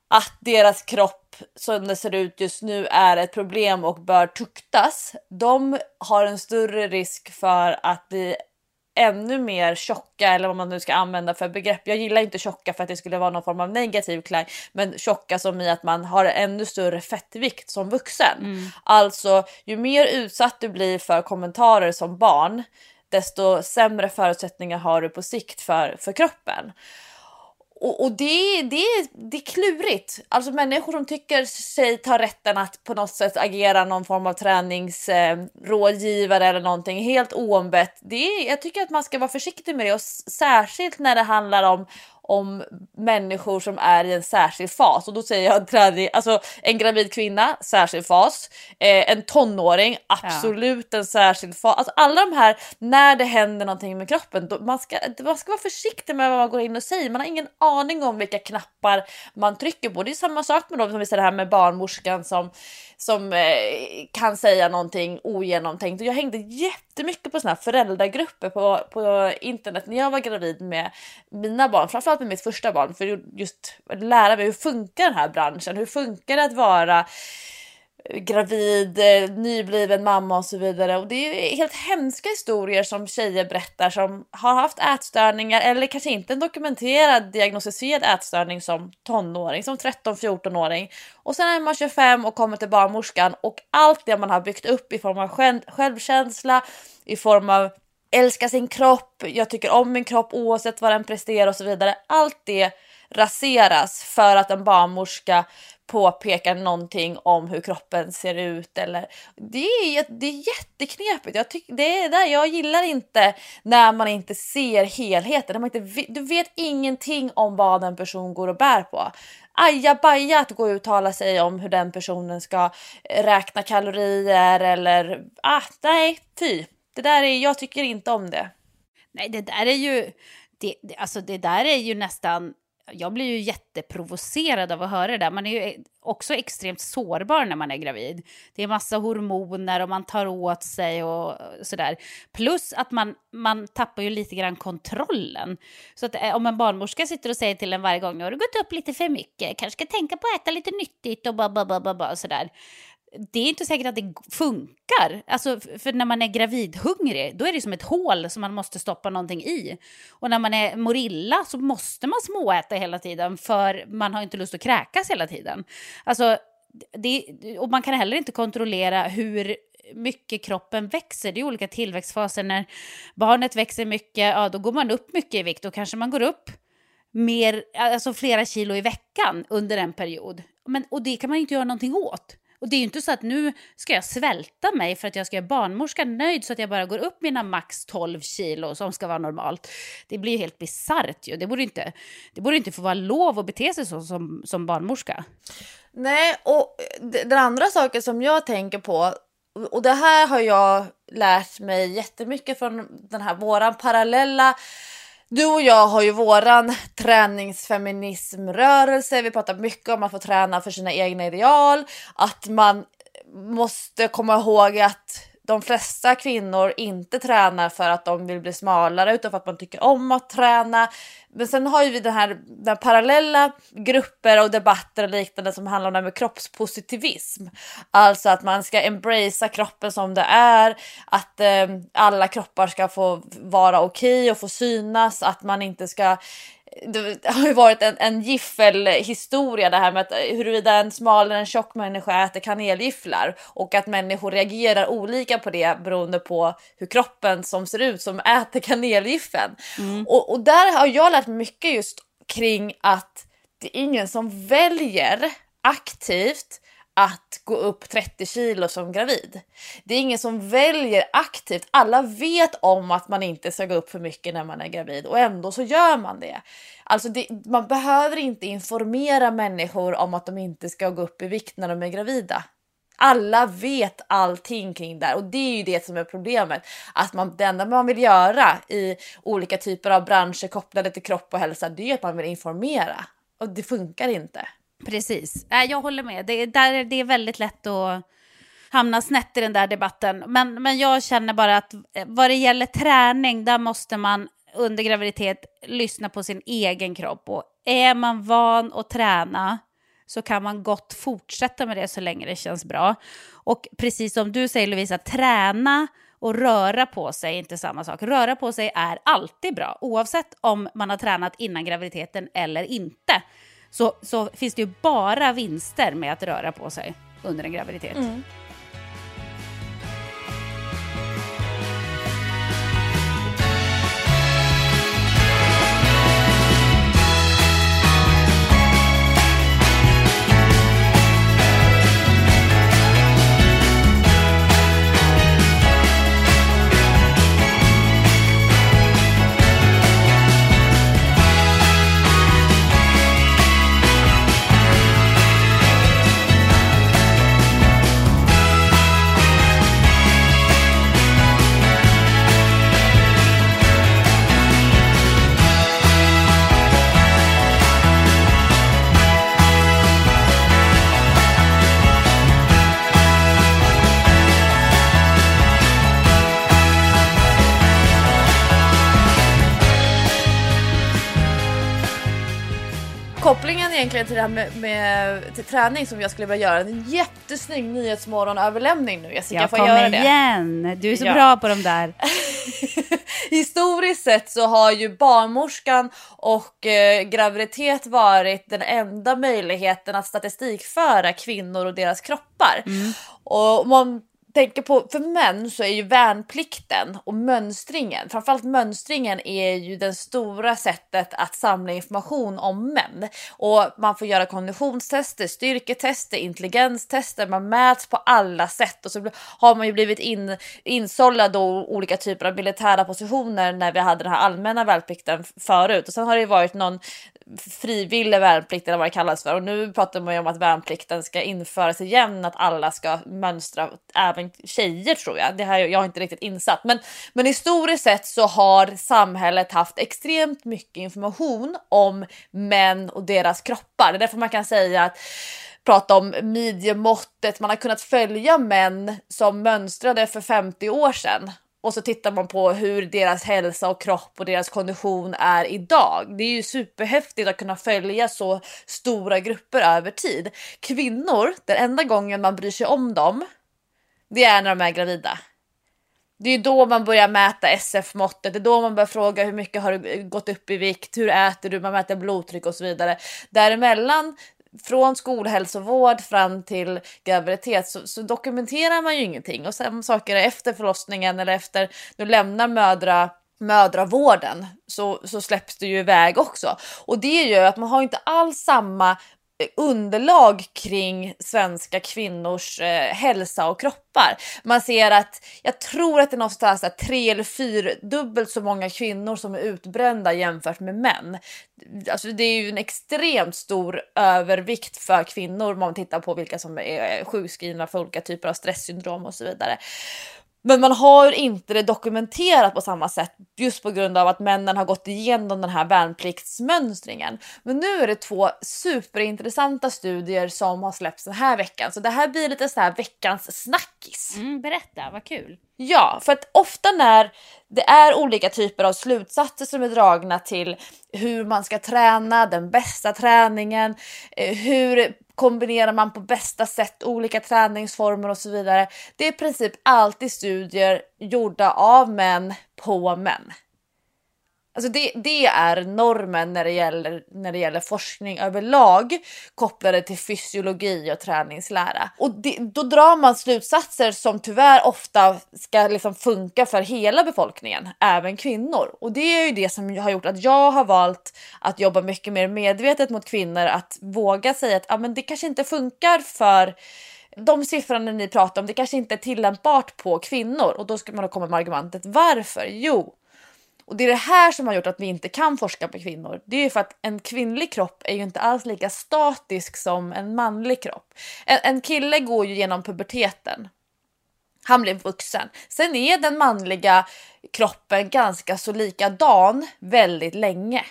att deras kropp som det ser ut just nu är ett problem och bör tuktas. De har en större risk för att bli ännu mer tjocka eller vad man nu ska använda för begrepp. Jag gillar inte tjocka för att det skulle vara någon form av negativ klang, men tjocka som i att man har ännu större fettvikt som vuxen. Mm. Alltså ju mer utsatt du blir för kommentarer som barn, desto sämre förutsättningar har du på sikt för, för kroppen och, och det, det, det är klurigt. Alltså människor som tycker sig ta rätten att på något sätt agera någon form av träningsrådgivare eh, eller någonting helt oombett. Det är, jag tycker att man ska vara försiktig med det och särskilt när det handlar om om människor som är i en särskild fas och då säger jag träning, alltså en gravid kvinna, särskild fas, eh, en tonåring, absolut ja. en särskild fas. Alltså alla de här när det händer någonting med kroppen, då, man, ska, man ska vara försiktig med vad man går in och säger. Man har ingen aning om vilka knappar man trycker på. Det är samma sak med dem som vi säger det här med barnmorskan som som eh, kan säga någonting ogenomtänkt. Och jag hängde jättemycket på såna här föräldragrupper på, på internet när jag var gravid med mina barn, framförallt med mitt första barn, för just lära mig hur funkar den här branschen? Hur funkar det att vara gravid, eh, nybliven mamma och så vidare. Och det är helt hemska historier som tjejer berättar som har haft ätstörningar eller kanske inte en dokumenterad diagnostiserad ätstörning som tonåring, som 13-14-åring. Och sen är man 25 och kommer till barnmorskan och allt det man har byggt upp i form av självkänsla, i form av älska sin kropp, jag tycker om min kropp oavsett vad den presterar och så vidare. Allt det raseras för att en barnmorska påpekar någonting om hur kroppen ser ut eller det är, det är jätteknepigt. Jag tyck, det är där jag gillar inte när man inte ser helheten. När man inte, du vet ingenting om vad en person går och bär på. Ajabaja att gå och uttala sig om hur den personen ska eh, räkna kalorier eller ah, nej, fy. Det där är, jag tycker inte om det. Nej, det där är ju, det, alltså det där är ju nästan jag blir ju jätteprovocerad av att höra det där. Man är ju också extremt sårbar när man är gravid. Det är massa hormoner och man tar åt sig och sådär. Plus att man, man tappar ju lite grann kontrollen. Så att eh, om en barnmorska sitter och säger till en varje gång, nu har du gått upp lite för mycket, kanske ska tänka på att äta lite nyttigt och ba, ba, ba, ba, ba sådär det är inte säkert att det funkar. Alltså, för när man är gravidhungrig, då är det som ett hål som man måste stoppa någonting i. Och när man är morilla så måste man småäta hela tiden för man har inte lust att kräkas hela tiden. Alltså, det, och man kan heller inte kontrollera hur mycket kroppen växer. Det är olika tillväxtfaser. När barnet växer mycket, ja då går man upp mycket i vikt. Då kanske man går upp mer, alltså flera kilo i veckan under en period. Men, och det kan man inte göra någonting åt. Och det är ju inte så att nu ska jag svälta mig för att jag ska göra barnmorskan nöjd så att jag bara går upp mina max 12 kilo som ska vara normalt. Det blir ju helt bisarrt ju. Det borde inte, det borde inte få vara lov att bete sig så som, som barnmorska. Nej, och den andra saken som jag tänker på och det här har jag lärt mig jättemycket från den här våran parallella du och jag har ju våran träningsfeminismrörelse. Vi pratar mycket om att få träna för sina egna ideal, att man måste komma ihåg att de flesta kvinnor inte tränar för att de vill bli smalare utan för att man tycker om att träna. Men sen har ju vi den här, den parallella grupper och debatter och liknande som handlar om det här med kroppspositivism. Alltså att man ska embracea kroppen som det är, att eh, alla kroppar ska få vara okej okay och få synas, att man inte ska det har ju varit en, en giffelhistoria det här med att huruvida en smal eller en tjock människa äter kanelgifflar och att människor reagerar olika på det beroende på hur kroppen som ser ut som äter kanelgiffeln. Mm. Och, och där har jag lärt mig mycket just kring att det är ingen som väljer aktivt att gå upp 30 kilo som gravid. Det är ingen som väljer aktivt. Alla vet om att man inte ska gå upp för mycket när man är gravid och ändå så gör man det. Alltså det, man behöver inte informera människor om att de inte ska gå upp i vikt när de är gravida. Alla vet allting kring det och det är ju det som är problemet. Att man, det enda man vill göra i olika typer av branscher kopplade till kropp och hälsa det är att man vill informera och det funkar inte. Precis. Jag håller med. Det, där, det är väldigt lätt att hamna snett i den där debatten. Men, men jag känner bara att eh, vad det gäller träning, där måste man under graviditet lyssna på sin egen kropp. Och är man van att träna så kan man gott fortsätta med det så länge det känns bra. Och precis som du säger Lovisa, träna och röra på sig är inte samma sak. Röra på sig är alltid bra, oavsett om man har tränat innan graviditeten eller inte så, så finns det ju bara vinster med att röra på sig under en graviditet. Mm. Egentligen till det här med, med till träning som jag skulle vilja göra. En jättesnygg nyhetsmorgon-överlämning nu Jessica. Jag får jag göra det? igen. Du är så Ja. bra på de där. Historiskt sett så har ju barnmorskan och eh, graviditet varit den enda möjligheten att statistikföra kvinnor och deras kroppar. Och om man tänker på, för män så är ju värnplikten och mönstringen, framförallt mönstringen är ju det stora sättet att samla information om män. Och man får göra konditionstester, styrketester, intelligenstester, man mäts på alla sätt och så har man ju blivit in, insållad då olika typer av militära positioner när vi hade den här allmänna värnplikten förut. Och sen har det ju varit någon frivillig värnplikt eller vad det kallas för och nu pratar man ju om att värnplikten ska införas igen, att alla ska mönstra, även tjejer tror jag. Det här jag har inte riktigt insatt, men, men historiskt sett så har samhället haft extremt mycket information om män och deras kroppar. Det är därför man kan säga att prata om midjemåttet. Man har kunnat följa män som mönstrade för 50 år sedan och så tittar man på hur deras hälsa och kropp och deras kondition är idag. Det är ju superhäftigt att kunna följa så stora grupper över tid. Kvinnor, den enda gången man bryr sig om dem, det är när de är gravida. Det är då man börjar mäta SF-måttet, det är då man börjar fråga hur mycket har du gått upp i vikt, hur äter du, man mäter blodtryck och så vidare. Däremellan från skolhälsovård fram till graviditet så, så dokumenterar man ju ingenting och sen saker efter förlossningen eller efter du lämnar mödra mödravården så, så släpps det ju iväg också. Och det gör att man har inte alls samma underlag kring svenska kvinnors eh, hälsa och kroppar. Man ser att jag tror att det är någonstans där tre eller fyra dubbelt så många kvinnor som är utbrända jämfört med män. Alltså det är ju en extremt stor övervikt för kvinnor om man tittar på vilka som är sjukskrivna för olika typer av stresssyndrom och så vidare. Men man har inte det dokumenterat på samma sätt just på grund av att männen har gått igenom den här värnpliktsmönstringen. Men nu är det två superintressanta studier som har släppts den här veckan. Så det här blir lite så här veckans snackis. Mm, berätta, vad kul. Ja, för att ofta när det är olika typer av slutsatser som är dragna till hur man ska träna, den bästa träningen, eh, hur kombinerar man på bästa sätt olika träningsformer och så vidare. Det är i princip alltid studier gjorda av män på män. Alltså det, det är normen när det, gäller, när det gäller forskning överlag kopplade till fysiologi och träningslära. Och det, då drar man slutsatser som tyvärr ofta ska liksom funka för hela befolkningen, även kvinnor. Och det är ju det som har gjort att jag har valt att jobba mycket mer medvetet mot kvinnor, att våga säga att ah, men det kanske inte funkar för de siffrorna ni pratar om, det kanske inte är tillämpbart på kvinnor. Och då ska man då komma med argumentet varför? Jo, och det är det här som har gjort att vi inte kan forska på kvinnor. Det är ju för att en kvinnlig kropp är ju inte alls lika statisk som en manlig kropp. En, en kille går ju genom puberteten. Han blir vuxen. Sen är den manliga kroppen ganska så likadan väldigt länge.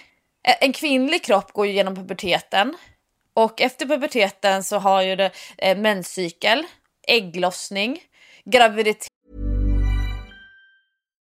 En, en kvinnlig kropp går ju genom puberteten och efter puberteten så har ju det eh, menscykel, ägglossning, graviditet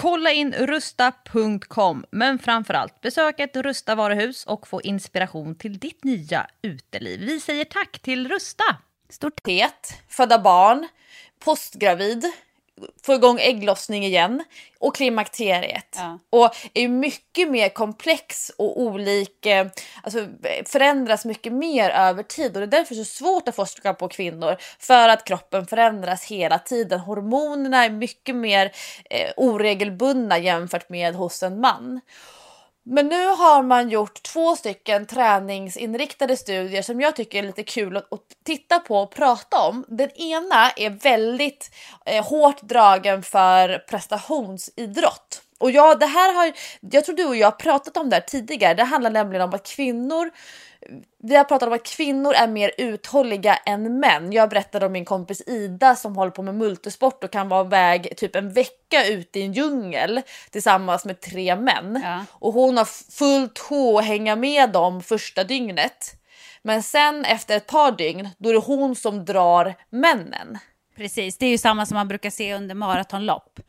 Kolla in rusta.com, men framförallt besök ett Rusta varuhus och få inspiration till ditt nya uteliv. Vi säger tack till Rusta! Stort graviditet, föda barn, postgravid, få igång ägglossning igen och klimakteriet. Ja. Och är mycket mer komplex och olik, eh, alltså förändras mycket mer över tid och det är därför så svårt att forska på kvinnor för att kroppen förändras hela tiden. Hormonerna är mycket mer eh, oregelbundna jämfört med hos en man. Men nu har man gjort två stycken träningsinriktade studier som jag tycker är lite kul att, att titta på och prata om. Den ena är väldigt eh, hårt dragen för prestationsidrott. Och ja, det här har, jag tror du och jag har pratat om det här tidigare. Det handlar nämligen om att kvinnor vi har pratat om att kvinnor är mer uthålliga än män. Jag berättade om min kompis Ida som håller på med multisport och kan vara iväg typ en vecka ute i en djungel tillsammans med tre män. Ja. Och hon har fullt sjå att hänga med dem första dygnet. Men sen efter ett par dygn, då är det hon som drar männen. Precis, det är ju samma som man brukar se under maratonlopp.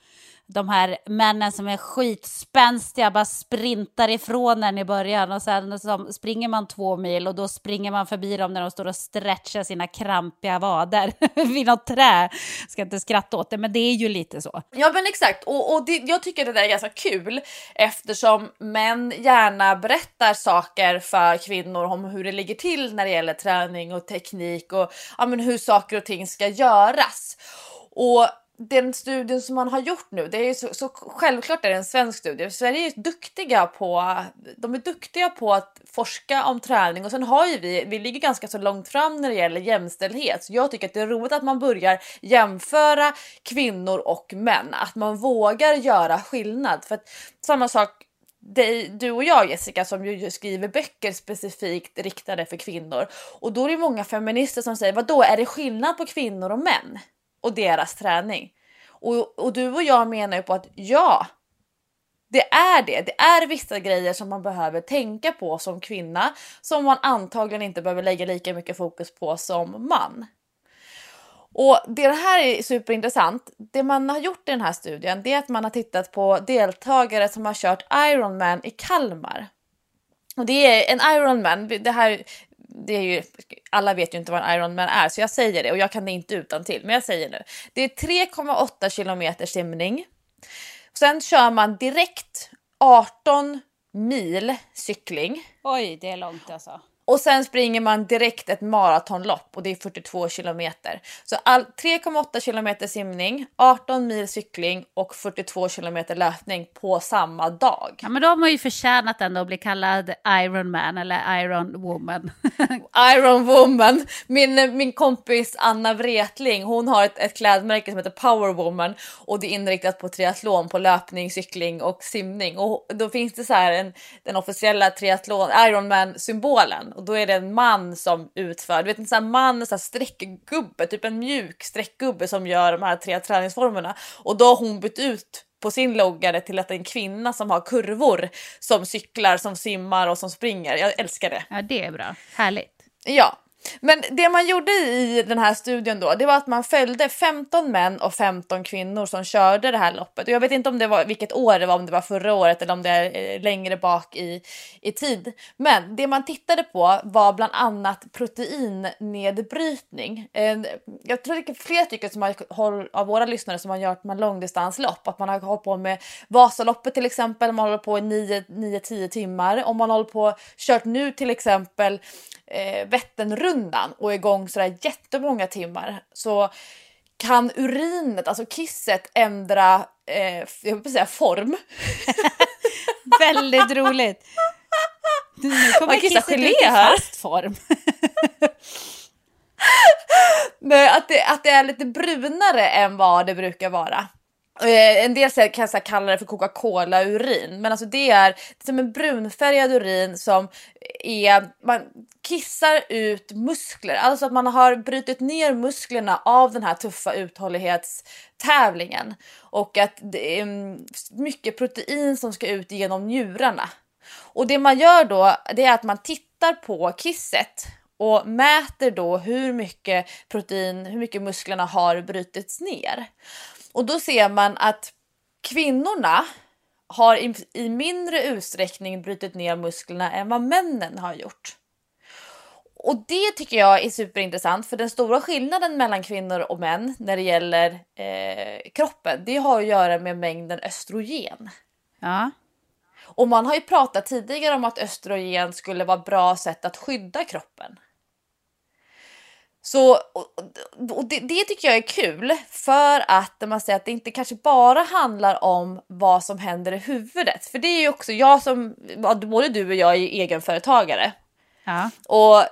De här männen som är skitspänstiga bara sprintar ifrån en i början och sen så springer man två mil och då springer man förbi dem när de står och stretchar sina krampiga vader vid något trä. Ska inte skratta åt det, men det är ju lite så. Ja men exakt och, och det, jag tycker det där är ganska kul eftersom män gärna berättar saker för kvinnor om hur det ligger till när det gäller träning och teknik och ja, men hur saker och ting ska göras. Och den studien som man har gjort nu, det är ju så, så självklart är det en svensk studie. Sverige är ju duktiga på, de är duktiga på att forska om träning och sen har ju vi, vi ligger ganska så långt fram när det gäller jämställdhet. Så jag tycker att det är roligt att man börjar jämföra kvinnor och män, att man vågar göra skillnad. För att samma sak dig, du och jag Jessica som ju skriver böcker specifikt riktade för kvinnor och då är det många feminister som säger vad då är det skillnad på kvinnor och män och deras träning? Och, och du och jag menar ju på att ja, det är det. Det är vissa grejer som man behöver tänka på som kvinna som man antagligen inte behöver lägga lika mycket fokus på som man. Och det här är superintressant. Det man har gjort i den här studien det är att man har tittat på deltagare som har kört Ironman i Kalmar. Och det är en Ironman, det här det är ju, alla vet ju inte vad en Ironman är så jag säger det och jag kan det inte utan till men jag säger nu. Det är 3,8 kilometer simning. Sen kör man direkt 18 mil cykling. Oj, det är långt alltså. Och sen springer man direkt ett maratonlopp och det är 42 kilometer. Så 3,8 kilometer simning, 18 mil cykling och 42 kilometer löpning på samma dag. Ja, men då har man ju förtjänat ändå att bli kallad Iron Man eller Iron Woman. Iron Woman. Min, min kompis Anna Wretling, hon har ett, ett klädmärke som heter Power Woman och det är inriktat på triathlon, på löpning, cykling och simning. Och då finns det så här en, den officiella triathlon, Ironman-symbolen och då är det en man som utför, du vet en sån här man, en sån här streckgubbe, typ en mjuk streckgubbe som gör de här tre träningsformerna och då har hon bytt ut på sin loggare till att det är en kvinna som har kurvor som cyklar, som simmar och som springer. Jag älskar det. Ja, det är bra. Härligt. Ja, men det man gjorde i den här studien då, det var att man följde 15 män och 15 kvinnor som körde det här loppet. Och jag vet inte om det var vilket år det var, om det var förra året eller om det är eh, längre bak i, i tid. Men det man tittade på var bland annat proteinnedbrytning. Jag tror det är flera stycken som har, av våra lyssnare som har gjort man långdistanslopp, att man har hållit på med Vasaloppet till exempel, man håller på i 9-10 timmar. Om man håller på kört nu till exempel eh, Vätternrundan och är igång sådär jättemånga timmar så kan urinet, alltså kisset, ändra eh, jag vill säga form. Väldigt roligt. Nu kommer Man kissar kisset gelé ut i här. fast form. Nej, att, det, att det är lite brunare än vad det brukar vara. Eh, en del kan jag kalla det för Coca-Cola-urin, men alltså det är som en brunfärgad urin som är, man kissar ut muskler, alltså att man har brutit ner musklerna av den här tuffa uthållighetstävlingen och att det är mm, mycket protein som ska ut genom njurarna. Och det man gör då, det är att man tittar på kisset och mäter då hur mycket protein, hur mycket musklerna har brutits ner. Och då ser man att kvinnorna har i, i mindre utsträckning brutit ner musklerna än vad männen har gjort. Och det tycker jag är superintressant för den stora skillnaden mellan kvinnor och män när det gäller eh, kroppen, det har att göra med mängden östrogen. Ja. Och man har ju pratat tidigare om att östrogen skulle vara ett bra sätt att skydda kroppen. Så och, och det, det tycker jag är kul för att man säger att det inte kanske bara handlar om vad som händer i huvudet. För det är ju också jag som, både du och jag är egenföretagare. Ja. Och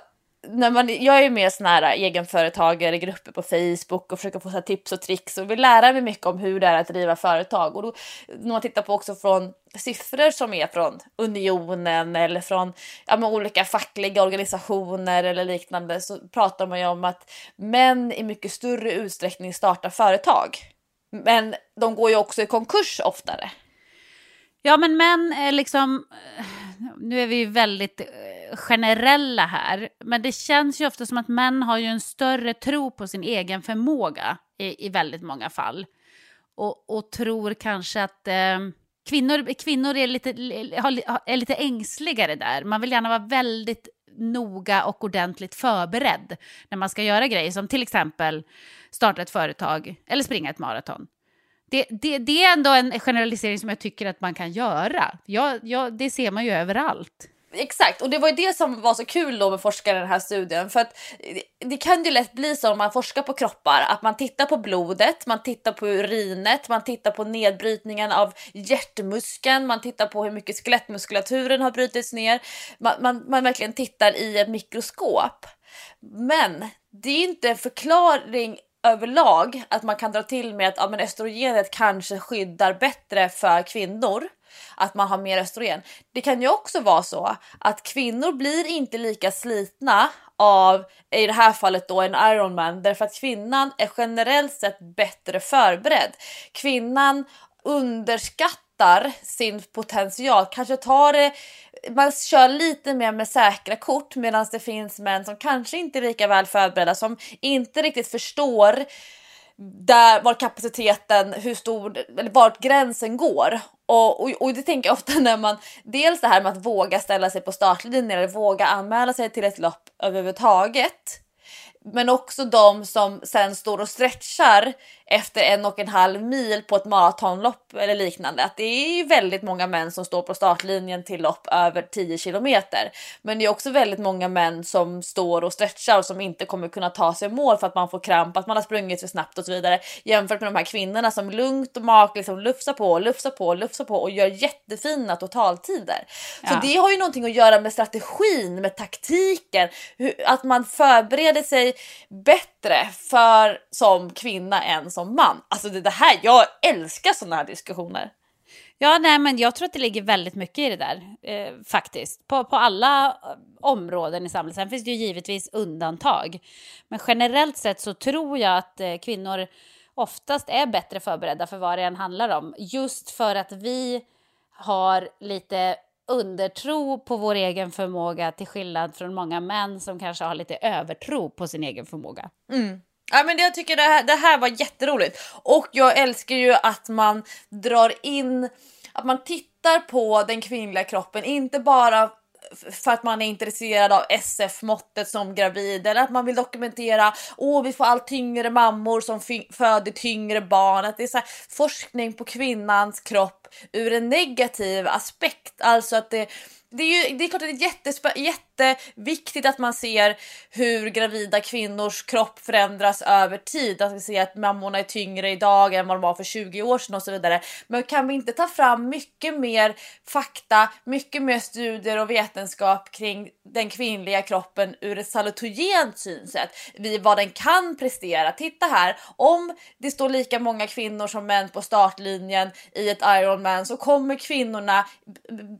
när man, jag är ju med såna här äh, egenföretagare i grupper på Facebook och försöker få så tips och tricks och vill lära mig mycket om hur det är att driva företag. Och då, när man tittar på också från siffror som är från Unionen eller från ja, olika fackliga organisationer eller liknande så pratar man ju om att män i mycket större utsträckning startar företag. Men de går ju också i konkurs oftare. Ja, men män är liksom... Nu är vi ju väldigt eh, generella här, men det känns ju ofta som att män har ju en större tro på sin egen förmåga i, i väldigt många fall. Och, och tror kanske att eh, kvinnor, kvinnor är, lite, har- är lite ängsligare där. Man vill gärna vara väldigt noga och ordentligt förberedd när man ska göra grejer som till exempel starta ett företag eller springa ett maraton. Det, det, det är ändå en generalisering som jag tycker att man kan göra. Ja, ja, det ser man ju överallt. Exakt, och det var ju det som var så kul då med forskare i den här studien. För att det- det kan ju lätt bli så om man forskar på kroppar att man tittar på blodet, man tittar på urinet, man tittar på nedbrytningen av hjärtmuskeln, man tittar på hur mycket skelettmuskulaturen har brutits ner. Man, man, man verkligen tittar i ett mikroskop. Men det är inte en förklaring överlag att man kan dra till med att ja, men östrogenet kanske skyddar bättre för kvinnor. Att man har mer östrogen. Det kan ju också vara så att kvinnor blir inte lika slitna av, i det här fallet då en Ironman, därför att kvinnan är generellt sett bättre förberedd. Kvinnan underskattar sin potential, kanske tar det man kör lite mer med säkra kort medan det finns män som kanske inte är lika väl förberedda som inte riktigt förstår där var kapaciteten, hur stor, eller vart gränsen går. Och, och, och det tänker jag ofta när man, dels det här med att våga ställa sig på startlinjen eller våga anmäla sig till ett lopp överhuvudtaget. Men också de som sen står och stretchar efter en och en halv mil på ett maratonlopp eller liknande. Att det är ju väldigt många män som står på startlinjen till lopp över 10 kilometer. Men det är också väldigt många män som står och stretchar och som inte kommer kunna ta sig mål för att man får kramp, att man har sprungit för snabbt och så vidare. Jämfört med de här kvinnorna som lugnt och mak liksom lufsar på, lufsar på, lufsar på och gör jättefina totaltider. Så Ja. det har ju någonting att göra med strategin, med taktiken, hur, att man förbereder sig bättre för som kvinna än som man. Alltså det, det här, jag älskar sådana här diskussioner. Ja, nej, men jag tror att det ligger väldigt mycket i det där, eh, faktiskt. På, på alla eh, områden i samhället. Sen finns det ju givetvis undantag. Men generellt sett så tror jag att eh, kvinnor oftast är bättre förberedda för vad det än handlar om. Just för att vi har lite undertro på vår egen förmåga till skillnad från många män som kanske har lite övertro på sin egen förmåga. Mm. Ja, men det, jag tycker det här, det här var jätteroligt och jag älskar ju att man drar in, att man tittar på den kvinnliga kroppen, inte bara för att man är intresserad av SF-måttet som gravid eller att man vill dokumentera åh vi får allt tyngre mammor som föder tyngre barn. Att det är så här, forskning på kvinnans kropp ur en negativ aspekt. Alltså att det, det är ju det är klart att det är jättespännande jätteviktigt att man ser hur gravida kvinnors kropp förändras över tid. Att vi ser att mammorna är tyngre idag än vad de var för 20 år sedan och så vidare. Men kan vi inte ta fram mycket mer fakta, mycket mer studier och vetenskap kring den kvinnliga kroppen ur ett salutogent synsätt? Vi, vad den kan prestera. Titta här, om det står lika många kvinnor som män på startlinjen i ett Ironman så kommer kvinnorna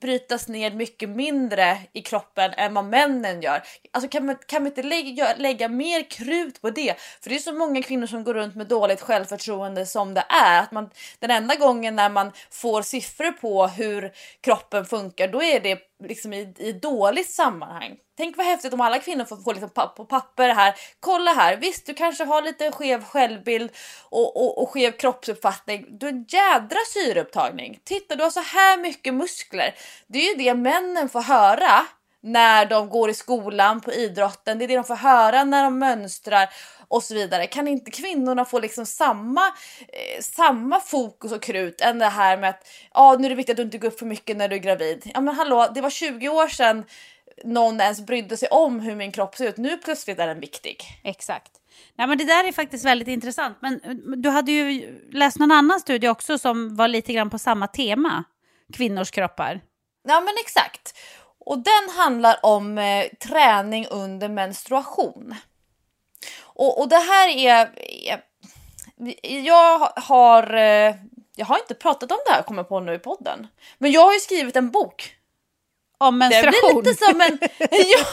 brytas ner mycket mindre i kroppen än vad männen gör. Alltså kan man, kan man inte lägga, lägga mer krut på det? För det är så många kvinnor som går runt med dåligt självförtroende som det är. Att man, den enda gången när man får siffror på hur kroppen funkar, då är det liksom i, i dåligt sammanhang. Tänk vad häftigt om alla kvinnor får, får liksom papp, på papper här. Kolla här, visst du kanske har lite skev självbild och, och, och skev kroppsuppfattning. Du har en jädra syreupptagning. Titta, du har så här mycket muskler. Det är ju det männen får höra när de går i skolan på idrotten. Det är det de får höra när de mönstrar och så vidare. Kan inte kvinnorna få liksom samma, eh, samma fokus och krut än det här med att ah, nu är det viktigt att du inte går upp för mycket när du är gravid. Ja men hallå, det var 20 år sedan någon ens brydde sig om hur min kropp ser ut. Nu plötsligt är den viktig. Exakt. Nej, men det där är faktiskt väldigt intressant. Men du hade ju läst någon annan studie också som var lite grann på samma tema. Kvinnors kroppar. Ja men exakt. Och den handlar om eh, träning under menstruation. Och, och det här är, är... Jag har... eh, Jag har inte pratat om det här kommer på nu i podden. Men jag har ju skrivit en bok. Om Det menstruation. blir lite som en... ja,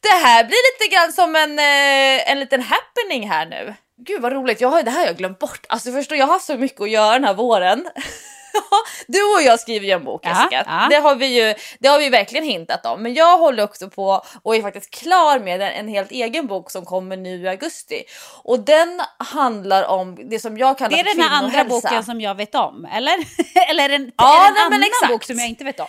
det här blir lite grann som en, eh, en liten happening här nu. Gud vad roligt, jag har, det här har jag glömt bort. Alltså förstår jag har haft så mycket att göra den här våren. du och jag skriver ju en bok Ja, Jessica. ja. Det, har vi ju, det har vi verkligen hintat om. Men jag håller också på och är faktiskt klar med en, en helt egen bok som kommer nu i augusti. Och den handlar om det som jag kallar Det är den här andra kvinnohälsa. boken som jag vet om, eller? eller är det en, Ja, är det en nej, annan exakt. bok som jag inte vet om?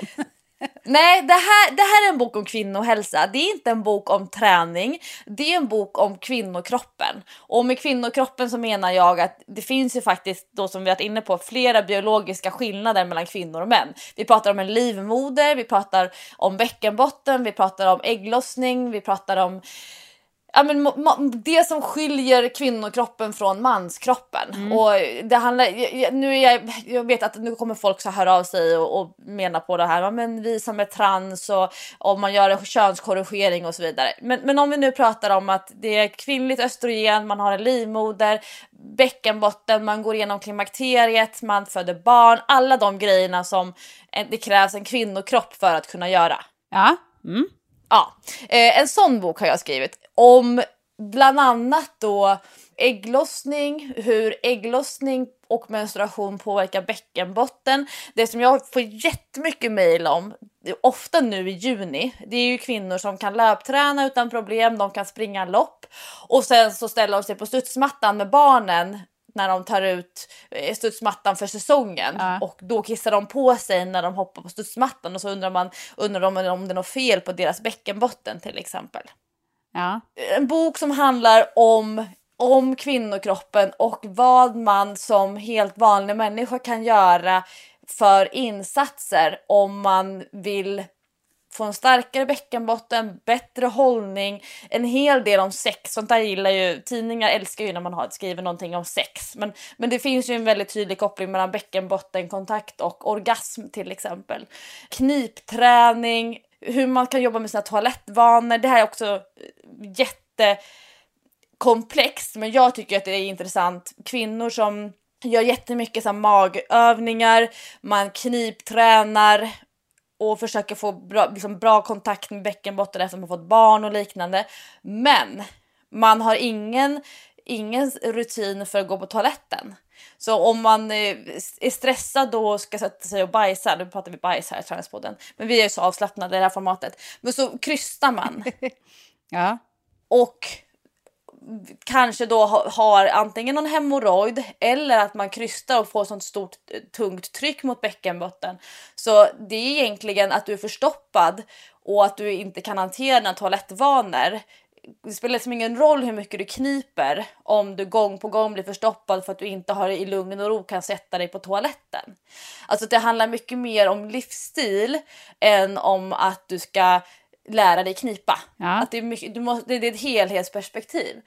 Nej, det här, det här är en bok om kvinnohälsa. Det är inte en bok om träning. Det är en bok om kvinnokroppen. Och med kvinnokroppen så menar jag att det finns ju faktiskt, då som vi varit inne på, flera biologiska skillnader mellan kvinnor och män. Vi pratar om en livmoder, vi pratar om bäckenbotten, vi pratar om ägglossning, vi pratar om Ja, men det som skiljer kvinnokroppen från manskroppen. Och det handlar, nu är jag, jag vet att nu kommer folk så höra av sig och, och mena på det här. Men vi som är trans och om man gör en könskorrigering och så vidare. Men, men om vi nu pratar om att det är kvinnligt östrogen, man har en livmoder, bäckenbotten, man går igenom klimakteriet, man föder barn. Alla de grejerna som det krävs en kvinnokropp för att kunna göra. Ja. Mm. Ja, eh, en sån bok har jag skrivit om bland annat då ägglossning, hur ägglossning och menstruation påverkar bäckenbotten. Det som jag får jättemycket mejl om, ofta nu i juni, det är ju kvinnor som kan löpträna utan problem, de kan springa lopp och sen så ställer de sig på studsmattan med barnen när de tar ut eh, studsmattan för säsongen Ja. och då kissar de på sig när de hoppar på studsmattan och så undrar man undrar de om det är något fel på deras bäckenbotten till exempel. Ja. En bok som handlar om, om kvinnokroppen och vad man som helt vanlig människa kan göra för insatser om man vill få en starkare bäckenbotten, bättre hållning, en hel del om sex. Sånt där gillar ju tidningar, älskar ju när man har skriver någonting om sex. Men, men det finns ju en väldigt tydlig koppling mellan bäckenbottenkontakt och orgasm till exempel. Knipträning, hur man kan jobba med sina toalettvanor. Det här är också eh, jättekomplext, men jag tycker att det är intressant. Kvinnor som gör jättemycket så magövningar, man kniptränar och försöker få bra, liksom, bra kontakt med bäckenbotten efter man fått barn och liknande. Men man har ingen, ingen rutin för att gå på toaletten. Så om man eh, är stressad då och ska sätta sig och bajsa, nu pratar vi bajs här i Träningspodden, men vi är så avslappnade i det här formatet. Men så krystar man. ja. Och kanske då har antingen någon hemorrojd eller att man krystar och får sånt stort eh, tungt tryck mot bäckenbotten. Så det är egentligen att du är förstoppad och att du inte kan hantera dina toalettvanor. Det spelar liksom ingen roll hur mycket du kniper om du gång på gång blir förstoppad för att du inte har i lugn och ro kan sätta dig på toaletten. Alltså det handlar mycket mer om livsstil än om att du ska lära dig knipa. Ja. Att det, är mycket, du måste, det är ett helhetsperspektiv.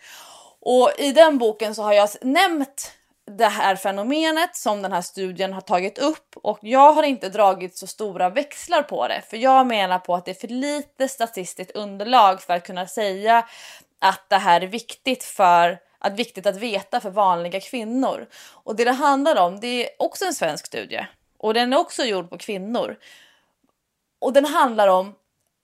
Och i den boken så har jag nämnt det här fenomenet som den här studien har tagit upp och jag har inte dragit så stora växlar på det för jag menar på att det är för lite statistiskt underlag för att kunna säga att det här är viktigt för att viktigt att veta för vanliga kvinnor. Och det det handlar om, det är också en svensk studie och den är också gjord på kvinnor. Och den handlar om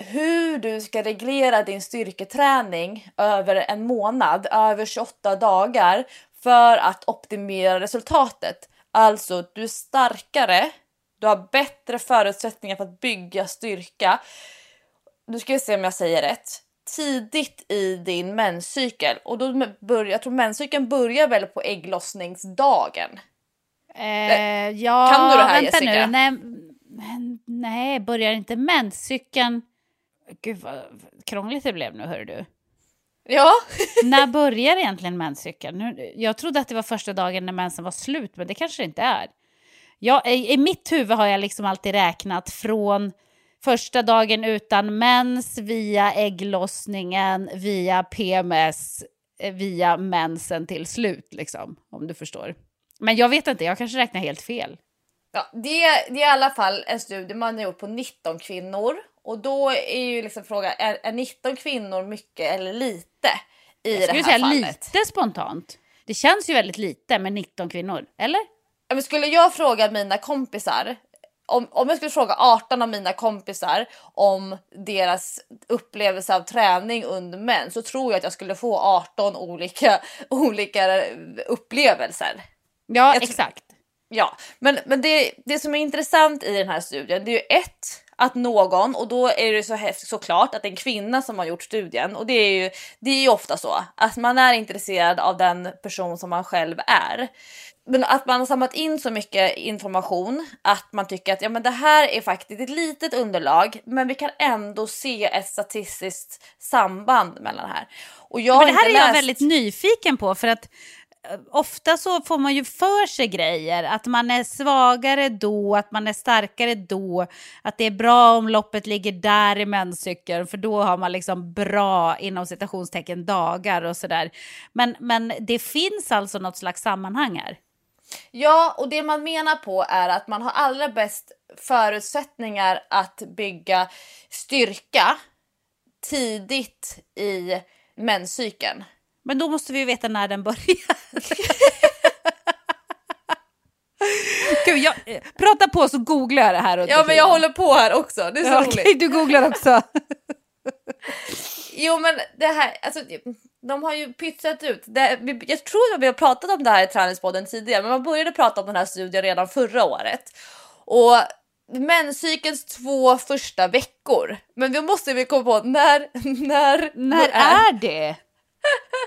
hur du ska reglera din styrketräning över en månad, över 28 dagar för att optimera resultatet. Alltså, du är starkare, du har bättre förutsättningar för att bygga styrka. Nu ska vi se om jag säger rätt. Tidigt i din menscykel och då börjar, jag tror menscykeln börjar väl på ägglossningsdagen. Eh, ja, kan du det här vänta Jessica? Nu, nej, nej, börjar inte menscykeln... Gud vad krångligt det blev nu, hör du. Ja. när börjar egentligen menscykeln? Nu, jag trodde att det var första dagen när mensen var slut, men det kanske det inte är. Jag, i, I mitt huvud har jag liksom alltid räknat från första dagen utan mens, via ägglossningen, via PMS, eh, via mensen till slut, liksom, om du förstår. Men jag vet inte, jag kanske räknar helt fel. Ja, det, det är i alla fall en studie man har gjort på 19 kvinnor och då är ju liksom frågan, är, är 19 kvinnor mycket eller lite i Jag det skulle här säga fallet? lite spontant. Det känns ju väldigt lite med 19 kvinnor, eller? Men skulle jag fråga mina kompisar, om, om jag skulle fråga 18 av mina kompisar om deras upplevelse av träning under mens så tror jag att jag skulle få 18 olika, olika upplevelser. Ja, Jag exakt. Ja, men, men det, det som är intressant i den här studien det är ju ett att någon och då är det så häftigt såklart att det är en kvinna som har gjort studien och det är ju det är ju ofta så att man är intresserad av den person som man själv är. Men att man har samlat in så mycket information att man tycker att ja, men det här är faktiskt ett litet underlag, men vi kan ändå se ett statistiskt samband mellan det här. Och jag Men det här är inte jag läst- väldigt nyfiken på för att ofta så får man ju för sig grejer, att man är svagare då, att man är starkare då, att det är bra om loppet ligger där i menscykeln för då har man liksom bra inom citationstecken dagar och sådär. Men, men det finns alltså något slags sammanhang här. Ja, och det man menar på är att man har allra bäst förutsättningar att bygga styrka tidigt i menscykeln. Men då måste vi ju veta när den börjar. Gud, jag, eh, prata på så googlar jag det här. Ja, men jag håller på här också. Det är så Ja, roligt. okej, du googlar också. Jo, men det här, alltså, de har ju pytsat ut. Det, vi- jag tror att vi har pratat om det här i Träningspodden tidigare, men man började prata om den här studien redan förra året. Och menscykelns två första veckor. Men vi måste väl komma på när, när, När är det?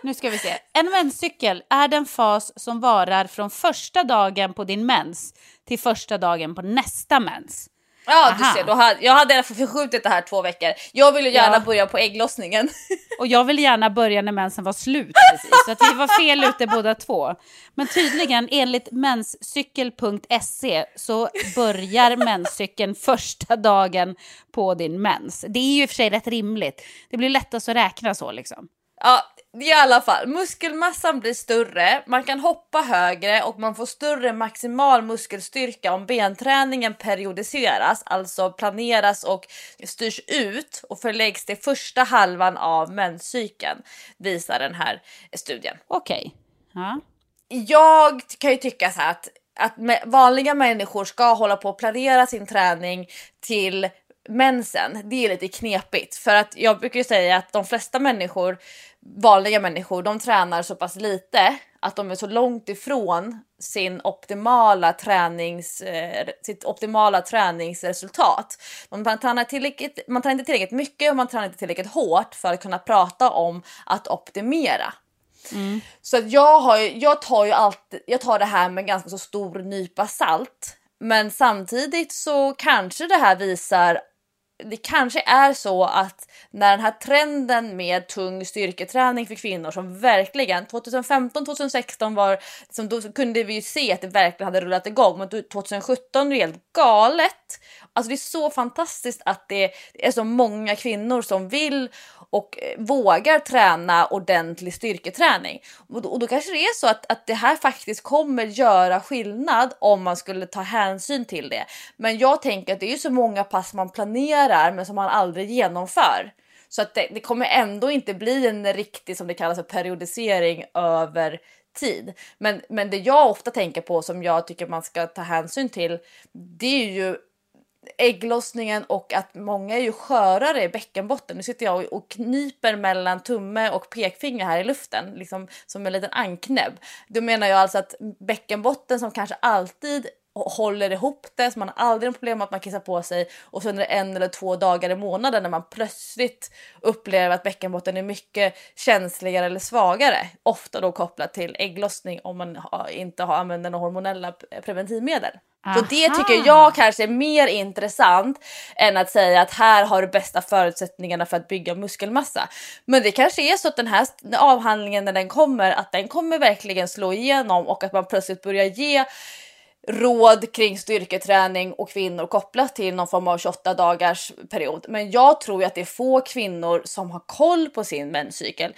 Nu ska vi se. En menscykel är den fas som varar från första dagen på din mens till första dagen på nästa mens. Ja du Aha. ser, då hade, jag hade därför förskjutit det här två veckor. Jag vill ju gärna Ja. börja på ägglossningen. Och jag vill gärna börja när mensen var slut. Precis. Så att vi var fel ute båda två. Men tydligen enligt menscykel.se så börjar menscykeln första dagen på din mens. Det är ju i och för sig rätt rimligt. Det blir lättast att räkna så liksom. Ja, i alla fall. Muskelmassan blir större, man kan hoppa högre och man får större maximal muskelstyrka om benträningen periodiseras, alltså planeras och styrs ut och förläggs till första halvan av menscykeln, visar den här studien. Okej. Ja. Jag kan ju tycka så här att, att vanliga människor ska hålla på och planera sin träning till mensen. Det är lite knepigt för att jag brukar ju säga att de flesta människor, vanliga människor, de tränar så pass lite att de är så långt ifrån sin optimala tränings, eh, sitt optimala träningsresultat. Man tränar, tillräckligt, man tränar inte tillräckligt mycket och man tränar inte tillräckligt hårt för att kunna prata om att optimera. Så att jag, har, jag tar ju alltid, jag tar det här med ganska så stor nypa salt. Men samtidigt så kanske det här visar, det kanske är så att när den här trenden med tung styrketräning för kvinnor som verkligen 2015 2016 var, liksom, då kunde vi ju se att det verkligen hade rullat igång. Men 2017 är det helt galet. Alltså det är så fantastiskt att det är så många kvinnor som vill och eh, vågar träna ordentlig styrketräning. Och då, och då kanske det är så att, att det här faktiskt kommer göra skillnad om man skulle ta hänsyn till det. Men jag tänker att det är ju så många pass man planerar men som man aldrig genomför. Så att det, det kommer ändå inte bli en riktig som det kallas för periodisering över tid. Men, men det jag ofta tänker på som jag tycker man ska ta hänsyn till det är ju ägglossningen och att många är ju skörare i bäckenbotten. Nu sitter jag och kniper mellan tumme och pekfinger här i luften, liksom som en liten anknäbb. Då menar jag alltså att bäckenbotten som kanske alltid håller ihop det, så man har aldrig något problem med att man kissar på sig och så under en eller två dagar i månaden när man plötsligt upplever att bäckenbotten är mycket känsligare eller svagare, ofta då kopplat till ägglossning om man inte har använder några hormonella preventivmedel. Så det tycker jag kanske är mer intressant än att säga att här har du bästa förutsättningarna för att bygga muskelmassa. Men det kanske är så att den här avhandlingen när den kommer, att den kommer verkligen slå igenom och att man plötsligt börjar ge råd kring styrketräning och kvinnor kopplat till någon form av 28 dagars period. Men jag tror ju att det är få kvinnor som har koll på sin menscykel.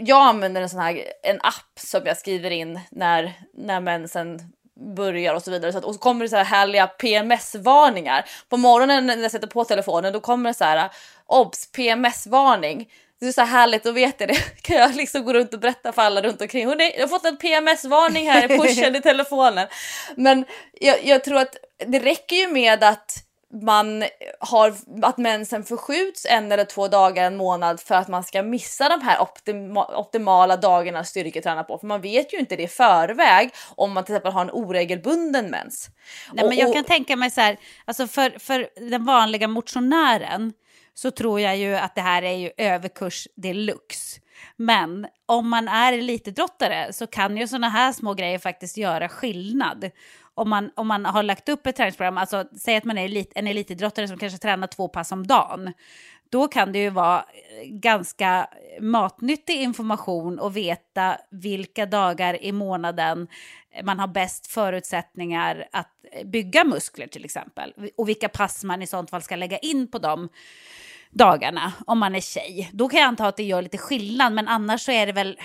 Jag använder en sån här en app som jag skriver in när, när mensen börjar och så vidare. Så att, och så kommer det så här härliga PMS-varningar. På morgonen när jag sätter på telefonen då kommer det så här obs PMS-varning. Det är så här härligt att veta det. Kan jag liksom gå runt och berätta för alla runt omkring. Hörrni, jag har fått en PMS-varning här i pushen i telefonen. Men jag, jag tror att det räcker ju med att man har att mensen förskjuts en eller två dagar en månad för att man ska missa de här optima, optimala dagarna att styrketräna på. För man vet ju inte det i förväg om man till exempel har en oregelbunden mens. Nej, Och- men jag och- kan tänka mig så här, alltså för, för den vanliga motionären så tror jag ju att det här är ju överkurs deluxe. Men om man är elitidrottare så kan ju sådana här små grejer faktiskt göra skillnad. Om man, om man har lagt upp ett träningsprogram, alltså säg att man är elit, en elitidrottare som kanske tränar två pass om dagen. Då kan det ju vara eh, ganska matnyttig information och veta vilka dagar i månaden man har bäst förutsättningar att eh, bygga muskler till exempel. Och vilka pass man i sånt fall ska lägga in på dem dagarna om man är tjej. Då kan jag anta att det gör lite skillnad, men annars så är det väl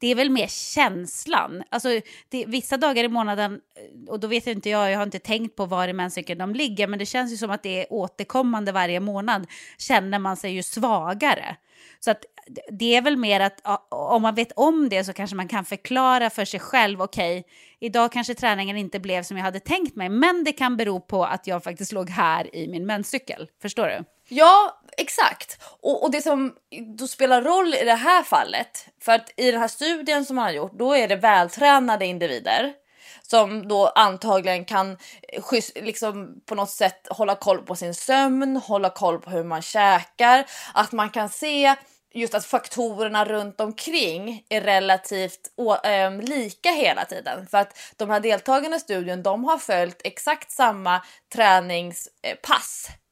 det är väl mer känslan. Alltså, det, vissa dagar i månaden, eh, och då vet jag inte jag, jag har inte tänkt på var i menscykeln de ligger, men det känns ju som att det är återkommande varje månad, känner man sig ju svagare. Så att det är väl mer att om man vet om det så kanske man kan förklara för sig själv, okej, idag kanske träningen inte blev som jag hade tänkt mig, men det kan bero på att jag faktiskt låg här i min menscykel. Förstår du? Ja, exakt. Och, och det som då spelar roll i det här fallet, för att i den här studien som man har gjort, då är det vältränade individer som då antagligen kan liksom på något sätt hålla koll på sin sömn, hålla koll på hur man käkar, att man kan se just att faktorerna runt omkring är relativt å, ehm, lika hela tiden. För att de här deltagarna i studien, de har följt exakt samma träningspass. Eh,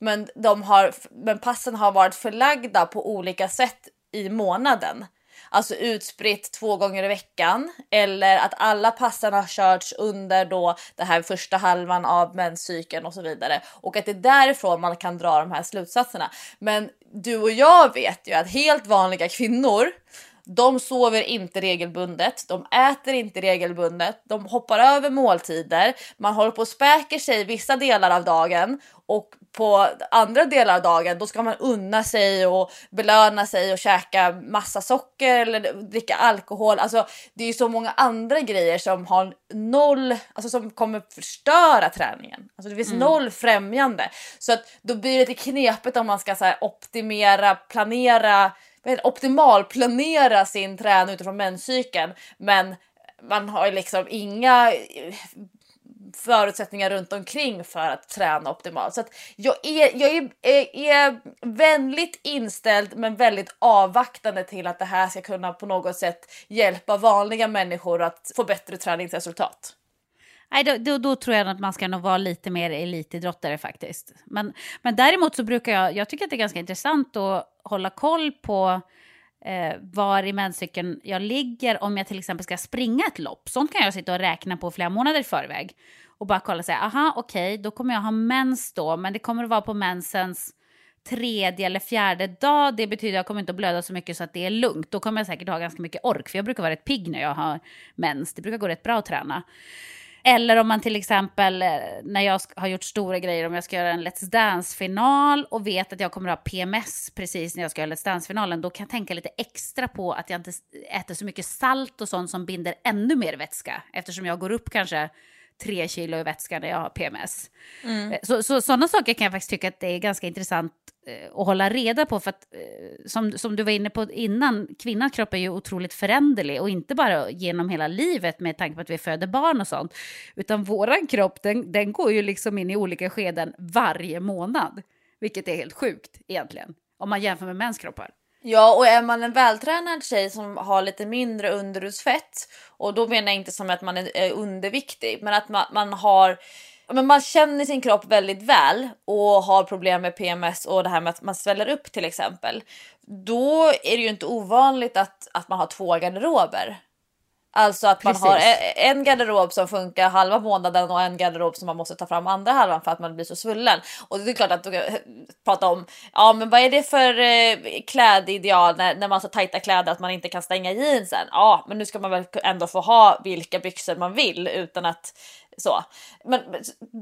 men, de har, men passen har varit förlagda på olika sätt i månaden. Alltså utspritt två gånger i veckan eller att alla passen har körts under då det här första halvan av menscykeln och så vidare och att det är därifrån man kan dra de här slutsatserna. Men du och jag vet ju att helt vanliga kvinnor de sover inte regelbundet, de äter inte regelbundet, de hoppar över måltider, man håller på och späker sig vissa delar av dagen och på andra delar av dagen då ska man unna sig och belöna sig och käka massa socker eller dricka alkohol. Alltså det är ju så många andra grejer som har noll, alltså som kommer förstöra träningen. Alltså det finns mm. noll främjande. Så att då blir det lite knepigt om man ska så optimera, planera optimalplanera sin träning utifrån menscykeln men man har liksom inga förutsättningar runt omkring för att träna optimalt. Så att jag är, jag är, är, är vänligt inställd men väldigt avvaktande till att det här ska kunna på något sätt hjälpa vanliga människor att få bättre träningsresultat. Nej, då, då, då, tror jag att man ska nog vara lite mer elitidrottare faktiskt. Men, men däremot så brukar jag, jag tycker att det är ganska intressant att hålla koll på eh, var i menscykeln jag ligger om jag till exempel ska springa ett lopp. Sånt kan jag sitta och räkna på flera månader i förväg. Och bara kolla och säga, aha okej, okay, då kommer jag ha mens då, men det kommer att vara på mensens tredje eller fjärde dag. Det betyder att jag kommer inte att blöda så mycket så att det är lugnt. Då kommer jag säkert ha ganska mycket ork, för jag brukar vara rätt pigg när jag har mens. Det brukar gå rätt bra att träna. Eller om man till exempel, eh, när jag har gjort stora grejer, om jag ska göra en Let's Dance-final och vet att jag kommer att ha PMS precis när jag ska göra Let's Dance-finalen, då kan jag tänka lite extra på att jag inte äter så mycket salt och sånt som binder ännu mer vätska, eftersom jag går upp kanske tre kilo i vätska när jag har PMS. Mm. Eh, så, så sådana saker kan jag faktiskt tycka att det är ganska intressant eh, att hålla reda på. För att, eh, som, som du var inne på innan, kvinnans kropp är ju otroligt föränderlig. Och inte bara genom hela livet med tanke på att vi föder barn och sånt. Utan våran kropp, den, den går ju liksom in i olika skeden varje månad. Vilket är helt sjukt egentligen. Om man jämför med mäns kroppar. Ja, och är man en vältränad tjej som har lite mindre underhudsfett och då menar jag inte som att man är underviktig, men att man, man har men man känner sin kropp väldigt väl och har problem med PMS och det här med att man sväller upp till exempel. Då är det ju inte ovanligt att, att man har två garderober. Alltså att man Precis. har en garderob som funkar halva månaden och en garderob som man måste ta fram andra halvan för att man blir så svullen. Och det är klart att du kan prata om, ja men vad är det för eh, klädideal när, när man har så tajta kläder att man inte kan stänga jeansen? Ja, men nu ska man väl ändå få ha vilka byxor man vill utan att så. Men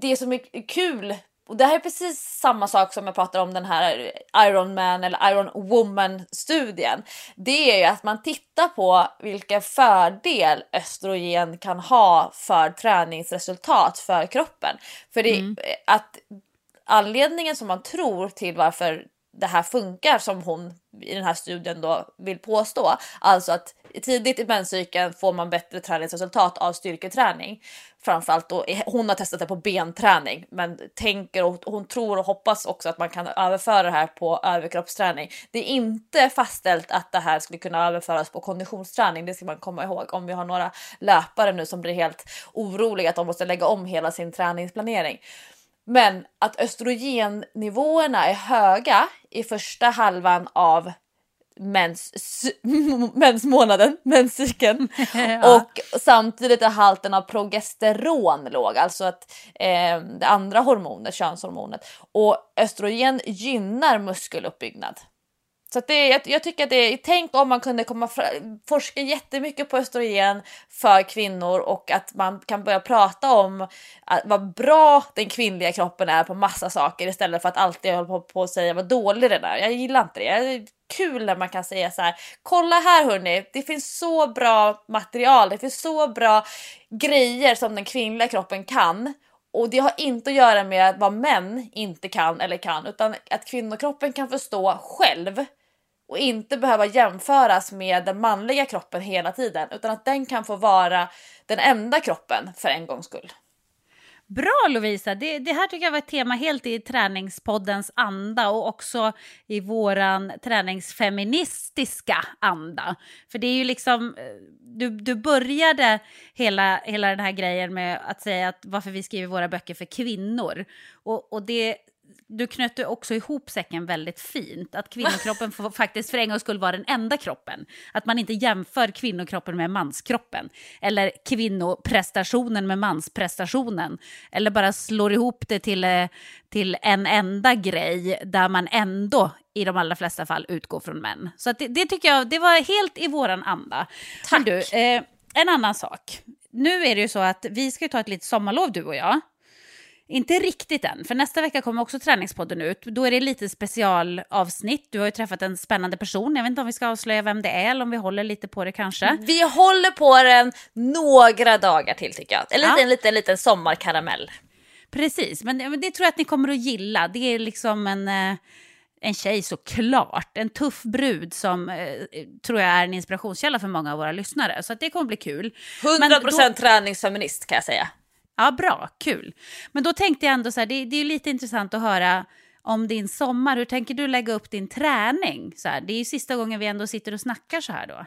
det som är kul och det här är precis samma sak som jag pratar om den här Iron Man eller Iron Woman studien. Det är ju att man tittar på vilka fördel östrogen kan ha för träningsresultat för kroppen. För det mm. att anledningen som man tror till varför det här funkar som hon i den här studien då vill påstå. Alltså att tidigt i menscykeln får man bättre träningsresultat av styrketräning. Framförallt då, hon har testat det på benträning men tänker och hon tror och hoppas också att man kan överföra det här på överkroppsträning. Det är inte fastställt att det här skulle kunna överföras på konditionsträning. Det ska man komma ihåg om vi har några löpare nu som blir helt oroliga att de måste lägga om hela sin träningsplanering. Men att östrogennivåerna är höga i första halvan av mens, mensmånaden, menscykeln. ja. Och samtidigt är halten av progesteron låg, alltså att eh, det andra hormonet, könshormonet. Och östrogen gynnar muskeluppbyggnad. Så det, jag, jag, tycker att det är, tänk om man kunde komma forska jättemycket på östrogen för kvinnor och att man kan börja prata om att, vad bra den kvinnliga kroppen är på massa saker istället för att alltid hålla på, på att säga vad dålig den är. Jag gillar inte det. Jag är kul när man kan säga så här. Kolla här hörni, det finns så bra material, det finns så bra grejer som den kvinnliga kroppen kan och det har inte att göra med vad män inte kan eller kan utan att kvinnokroppen kan förstå själv och inte behöva jämföras med den manliga kroppen hela tiden utan att den kan få vara den enda kroppen för en gångs skull. Bra Lovisa, det, det här tycker jag var ett tema helt i träningspoddens anda och också i våran träningsfeministiska anda. För det är ju liksom, eh, du, du började hela, hela den här grejen med att säga att varför vi skriver våra böcker för kvinnor. Och, och det du knöt också ihop säcken väldigt fint. Att kvinnokroppen får faktiskt för en gångs skull vara den enda kroppen. Att man inte jämför kvinnokroppen med manskroppen. Eller kvinnoprestationen med mansprestationen. Eller bara slår ihop det till, eh, till en enda grej där man ändå i de allra flesta fall utgår från män. Så det, det, tycker jag, det var helt i våran anda. Tack. Du, eh, en annan sak. Nu är det ju så att vi ska ta ett litet sommarlov du och jag. Inte riktigt än, för nästa vecka kommer också träningspodden ut. Då är det lite specialavsnitt. Du har ju träffat en spännande person. Jag vet inte om vi ska avslöja vem det är eller om vi håller lite på det kanske. Vi håller på den några dagar till tycker jag. En liten, Ja. liten, liten sommarkaramell. Precis, men, det tror jag att ni kommer att gilla. Det är liksom en, eh, en tjej såklart. En tuff brud som eh, tror jag är en inspirationskälla för många av våra lyssnare. Så att det kommer bli kul. Men 100% då- träningsfeminist kan jag säga. Ja, bra, kul. Men då tänkte jag ändå så här, det, det är lite intressant att höra om din sommar. Hur tänker du lägga upp din träning? Så här, det är ju sista gången vi ändå sitter och snackar så här då.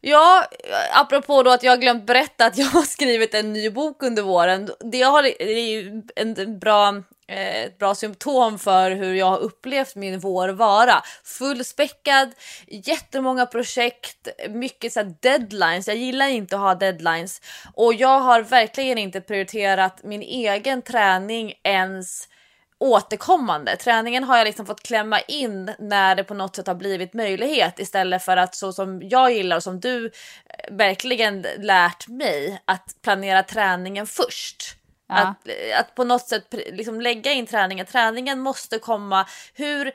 Ja, apropå då att jag har glömt berätta att jag har skrivit en ny bok under våren. Det, har, det är ju en bra, Eh, ett bra symptom för hur jag har upplevt min vår vara. Fullspäckad, jättemånga projekt, mycket så här deadlines. Jag gillar inte att ha deadlines och jag har verkligen inte prioriterat min egen träning ens återkommande. Träningen har jag liksom fått klämma in när det på något sätt har blivit möjlighet istället för att så som jag gillar och som du eh, verkligen lärt mig att planera träningen först. Ja. Att, eh, att på något sätt liksom lägga in träningen. Träningen måste komma hur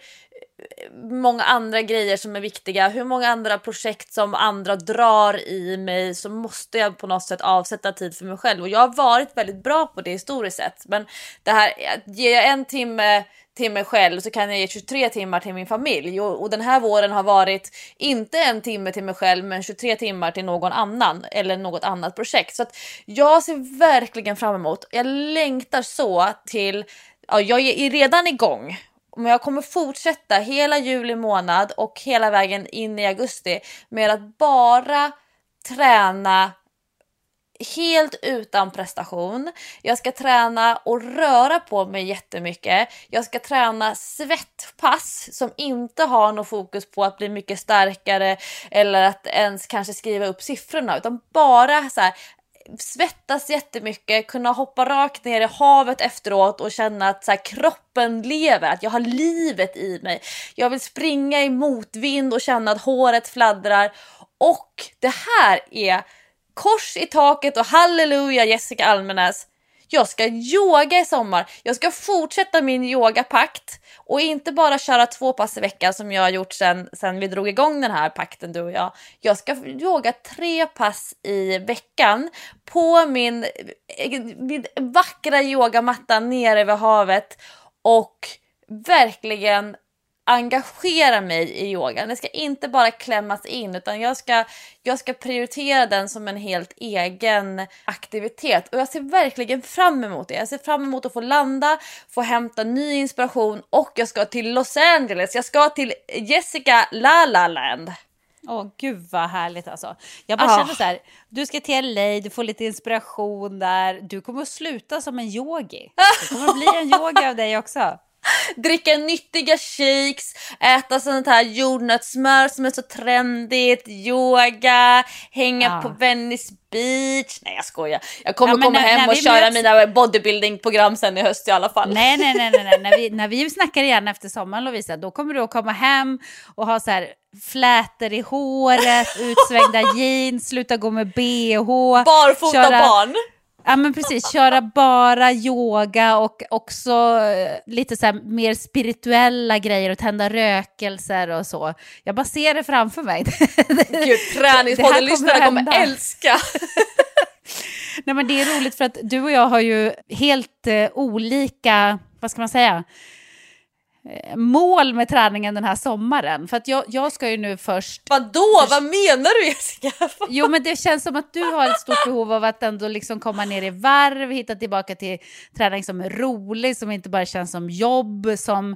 många andra grejer som är viktiga, hur många andra projekt som andra drar i mig så måste jag på något sätt avsätta tid för mig själv och jag har varit väldigt bra på det historiskt sett. Men det här, ger jag en timme till mig själv så kan jag ge 23 timmar till min familj och, och den här våren har varit inte en timme till mig själv men 23 timmar till någon annan eller något annat projekt. Så att jag ser verkligen fram emot, jag längtar så till, ja jag är redan igång men jag kommer fortsätta hela juli månad och hela vägen in i augusti med att bara träna helt utan prestation. Jag ska träna och röra på mig jättemycket. Jag ska träna svettpass som inte har något fokus på att bli mycket starkare eller att ens kanske skriva upp siffrorna utan bara så här svettas jättemycket, kunna hoppa rakt ner i havet efteråt och känna att så här, kroppen lever, att jag har livet i mig. Jag vill springa i motvind och känna att håret fladdrar. Och det här är kors i taket och halleluja Jessica Almenäs. Jag ska yoga i sommar. Jag ska fortsätta min yogapakt och inte bara köra två pass i veckan som jag har gjort sen, sen vi drog igång den här pakten du och jag. Jag ska yoga tre pass i veckan på min, min vackra yogamatta nere vid havet och verkligen engagera mig i yogan. Det ska inte bara klämmas in utan jag ska, jag ska prioritera den som en helt egen aktivitet och jag ser verkligen fram emot det. Jag ser fram emot att få landa, få hämta ny inspiration och jag ska till Los Angeles. Jag ska till Jessica La La Land. Åh, gud vad härligt alltså. Jag bara Ah. känner så här, du ska till LA, du får lite inspiration där. Du kommer att sluta som en yogi. Det kommer att bli en yogi av dig också. Dricka nyttiga shakes, äta sånt här jordnötssmör som är så trendigt, yoga, hänga Ja. på Venice Beach. Nej jag skojar. Jag kommer Ja, komma när- hem när och köra möts- mina bodybuilding-program sen i höst i alla fall. Nej, nej, nej, nej, nej. När, vi, när vi snackar igen efter sommaren Lovisa, då kommer du att komma hem och ha så här flätor i håret, utsvängda jeans, sluta gå med bh. Barfota köra- barn. Ja men precis, köra bara yoga och också eh, lite så mer spirituella grejer och tända rökelser och så. Jag bara ser det framför mig. Gud, Det här träningspodden kommer kommer älska. Nej men det är roligt för att du och jag har ju helt eh, olika, vad ska man säga, mål med träningen den här sommaren. För att jag, jag ska ju nu först... Vadå? Vad menar du Jessica? Jo, men det känns som att du har ett stort behov av att ändå liksom komma ner i varv, hitta tillbaka till träning som är rolig, som inte bara känns som jobb, som...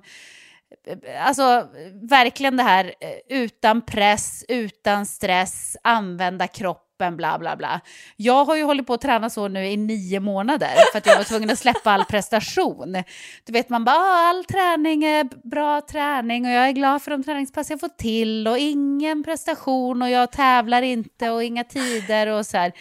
Alltså verkligen det här eh, utan press, utan stress, använda kroppen, bla bla bla. Jag har ju hållit på att träna så nu i nio månader för att jag var tvungen att släppa all prestation. Du vet man bara, ah, all träning är bra träning och jag är glad för de träningspass jag får till och ingen prestation och jag tävlar inte och inga tider och så här.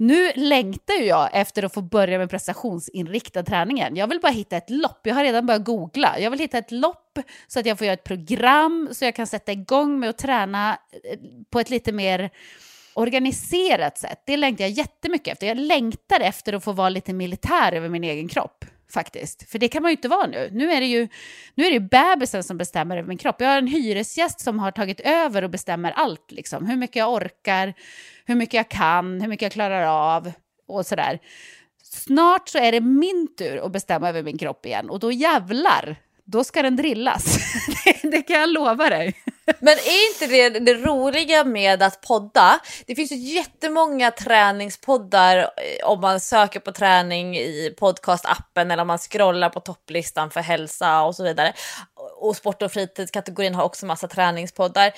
Nu längtar ju jag efter att få börja med prestationsinriktad träning igen. Jag vill bara hitta ett lopp. Jag har redan börjat googla. Jag vill hitta ett lopp så att jag får göra ett program så jag kan sätta igång med att träna eh, på ett lite mer organiserat sätt. Det längtar jag jättemycket efter. Jag längtar efter att få vara lite militär över min egen kropp faktiskt. För det kan man ju inte vara nu. Nu är det ju, nu är det ju bebisen som bestämmer över min kropp. Jag har en hyresgäst som har tagit över och bestämmer allt. Liksom. Hur mycket jag orkar, hur mycket jag kan, hur mycket jag klarar av och sådär. Snart så är det min tur att bestämma över min kropp igen och då jävlar, då ska den drillas. det, det kan jag lova dig. Men är inte det det roliga med att podda? Det finns ju jättemånga träningspoddar eh, om man söker på träning i podcastappen eller om man scrollar på topplistan för hälsa och så vidare. Och sport och fritidskategorin har också massa träningspoddar.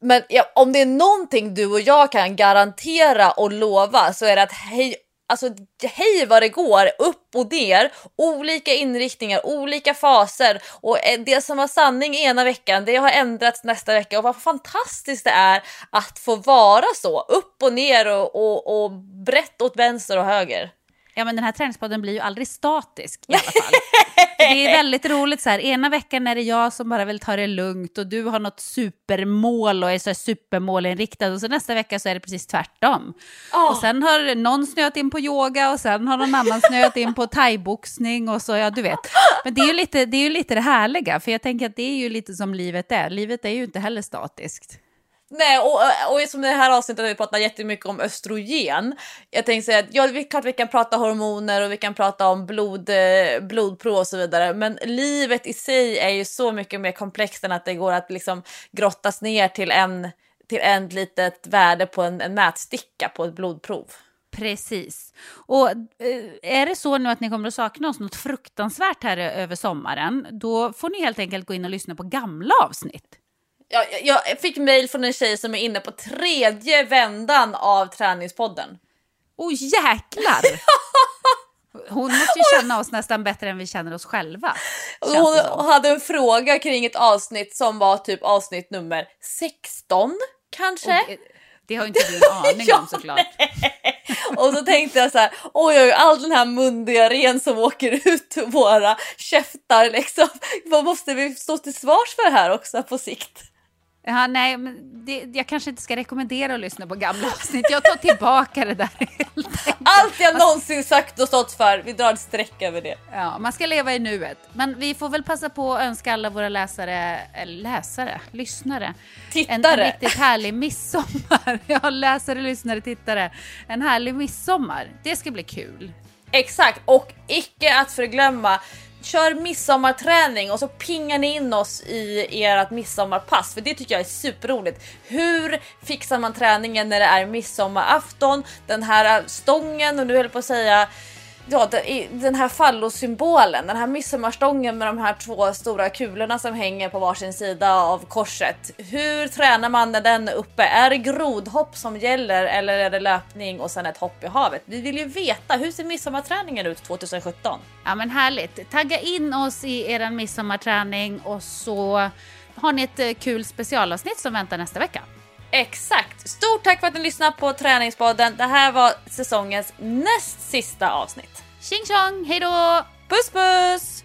Men ja, om det är någonting du och jag kan garantera och lova så är det att hej Alltså hej vad det går, upp och ner, olika inriktningar, olika faser och eh, det som var sanning ena veckan det har ändrats nästa vecka och vad fantastiskt det är att få vara så, upp och ner och, och, och brett åt vänster och höger. Ja, men den här träningspodden blir ju aldrig statisk i alla fall. det är väldigt roligt så här, ena veckan är det jag som bara vill ta det lugnt och du har något supermål och är så här supermålinriktad och så nästa vecka så är det precis tvärtom. Oh. Och sen har någon snöat in på yoga och sen har någon annan snöat in på thaiboxning och så, ja du vet. Men det är ju lite det, är ju lite det härliga, för jag tänker att det är ju lite som livet är. Livet är ju inte heller statiskt. Nej, och, eh, och som det här avsnittet har vi pratat jättemycket om östrogen. Jag tänkte säga att ja, det är klart vi kan prata hormoner och vi kan prata om blod, eh, blodprov och så vidare. Men livet i sig är ju så mycket mer komplext än att det går att liksom grottas ner till en till ett litet värde på en, en mätsticka på ett blodprov. Precis. Och eh, är det så nu att ni kommer att sakna oss något fruktansvärt här över sommaren, då får ni helt enkelt gå in och lyssna på gamla avsnitt. Jag, jag fick mail från en tjej som är inne på tredje vändan av träningspodden. Åh oh, jäklar! Hon måste ju känna oss nästan bättre än vi känner oss själva. Hon hade en fråga kring ett avsnitt som var typ avsnitt nummer 16 kanske. Och det har inte du en aning ja, om såklart. och så tänkte jag så här, oj oj, all den här mundiarén som åker ut ur våra käftar liksom. Vad måste vi stå till svars för här också på sikt? Ja, nej, men det, jag kanske inte ska rekommendera att lyssna på gamla avsnitt. Jag tar tillbaka det där Allt jag någonsin sagt och stått för, vi drar ett streck över det. Ja, man ska leva i nuet. Men vi får väl passa på att önska alla våra läsare, eller läsare, lyssnare. Tittare! En, en riktigt härlig midsommar. Ja, läsare, lyssnare, tittare. En härlig midsommar. Det ska bli kul. Exakt, och icke att förglömma kör midsommarträning och så pingar ni in oss i ert midsommarpass för det tycker jag är superroligt. Hur fixar man träningen när det är midsommarafton? Den här stången och nu höll på att säga ja, den här fallosymbolen, den här midsommarstången med de här två stora kulorna som hänger på varsin sida av korset. Hur tränar man när den är uppe? Är det grodhopp som gäller eller är det löpning och sen ett hopp i havet? Vi vill ju veta, hur ser midsommarträningen ut 2017? Ja men härligt, tagga in oss i er midsommarträning och så har ni ett eh, kul specialavsnitt som väntar nästa vecka. Exakt! Stort tack för att ni lyssnade på Träningspodden. Det här var säsongens näst sista avsnitt. Tjing tjong, hejdå! Puss puss!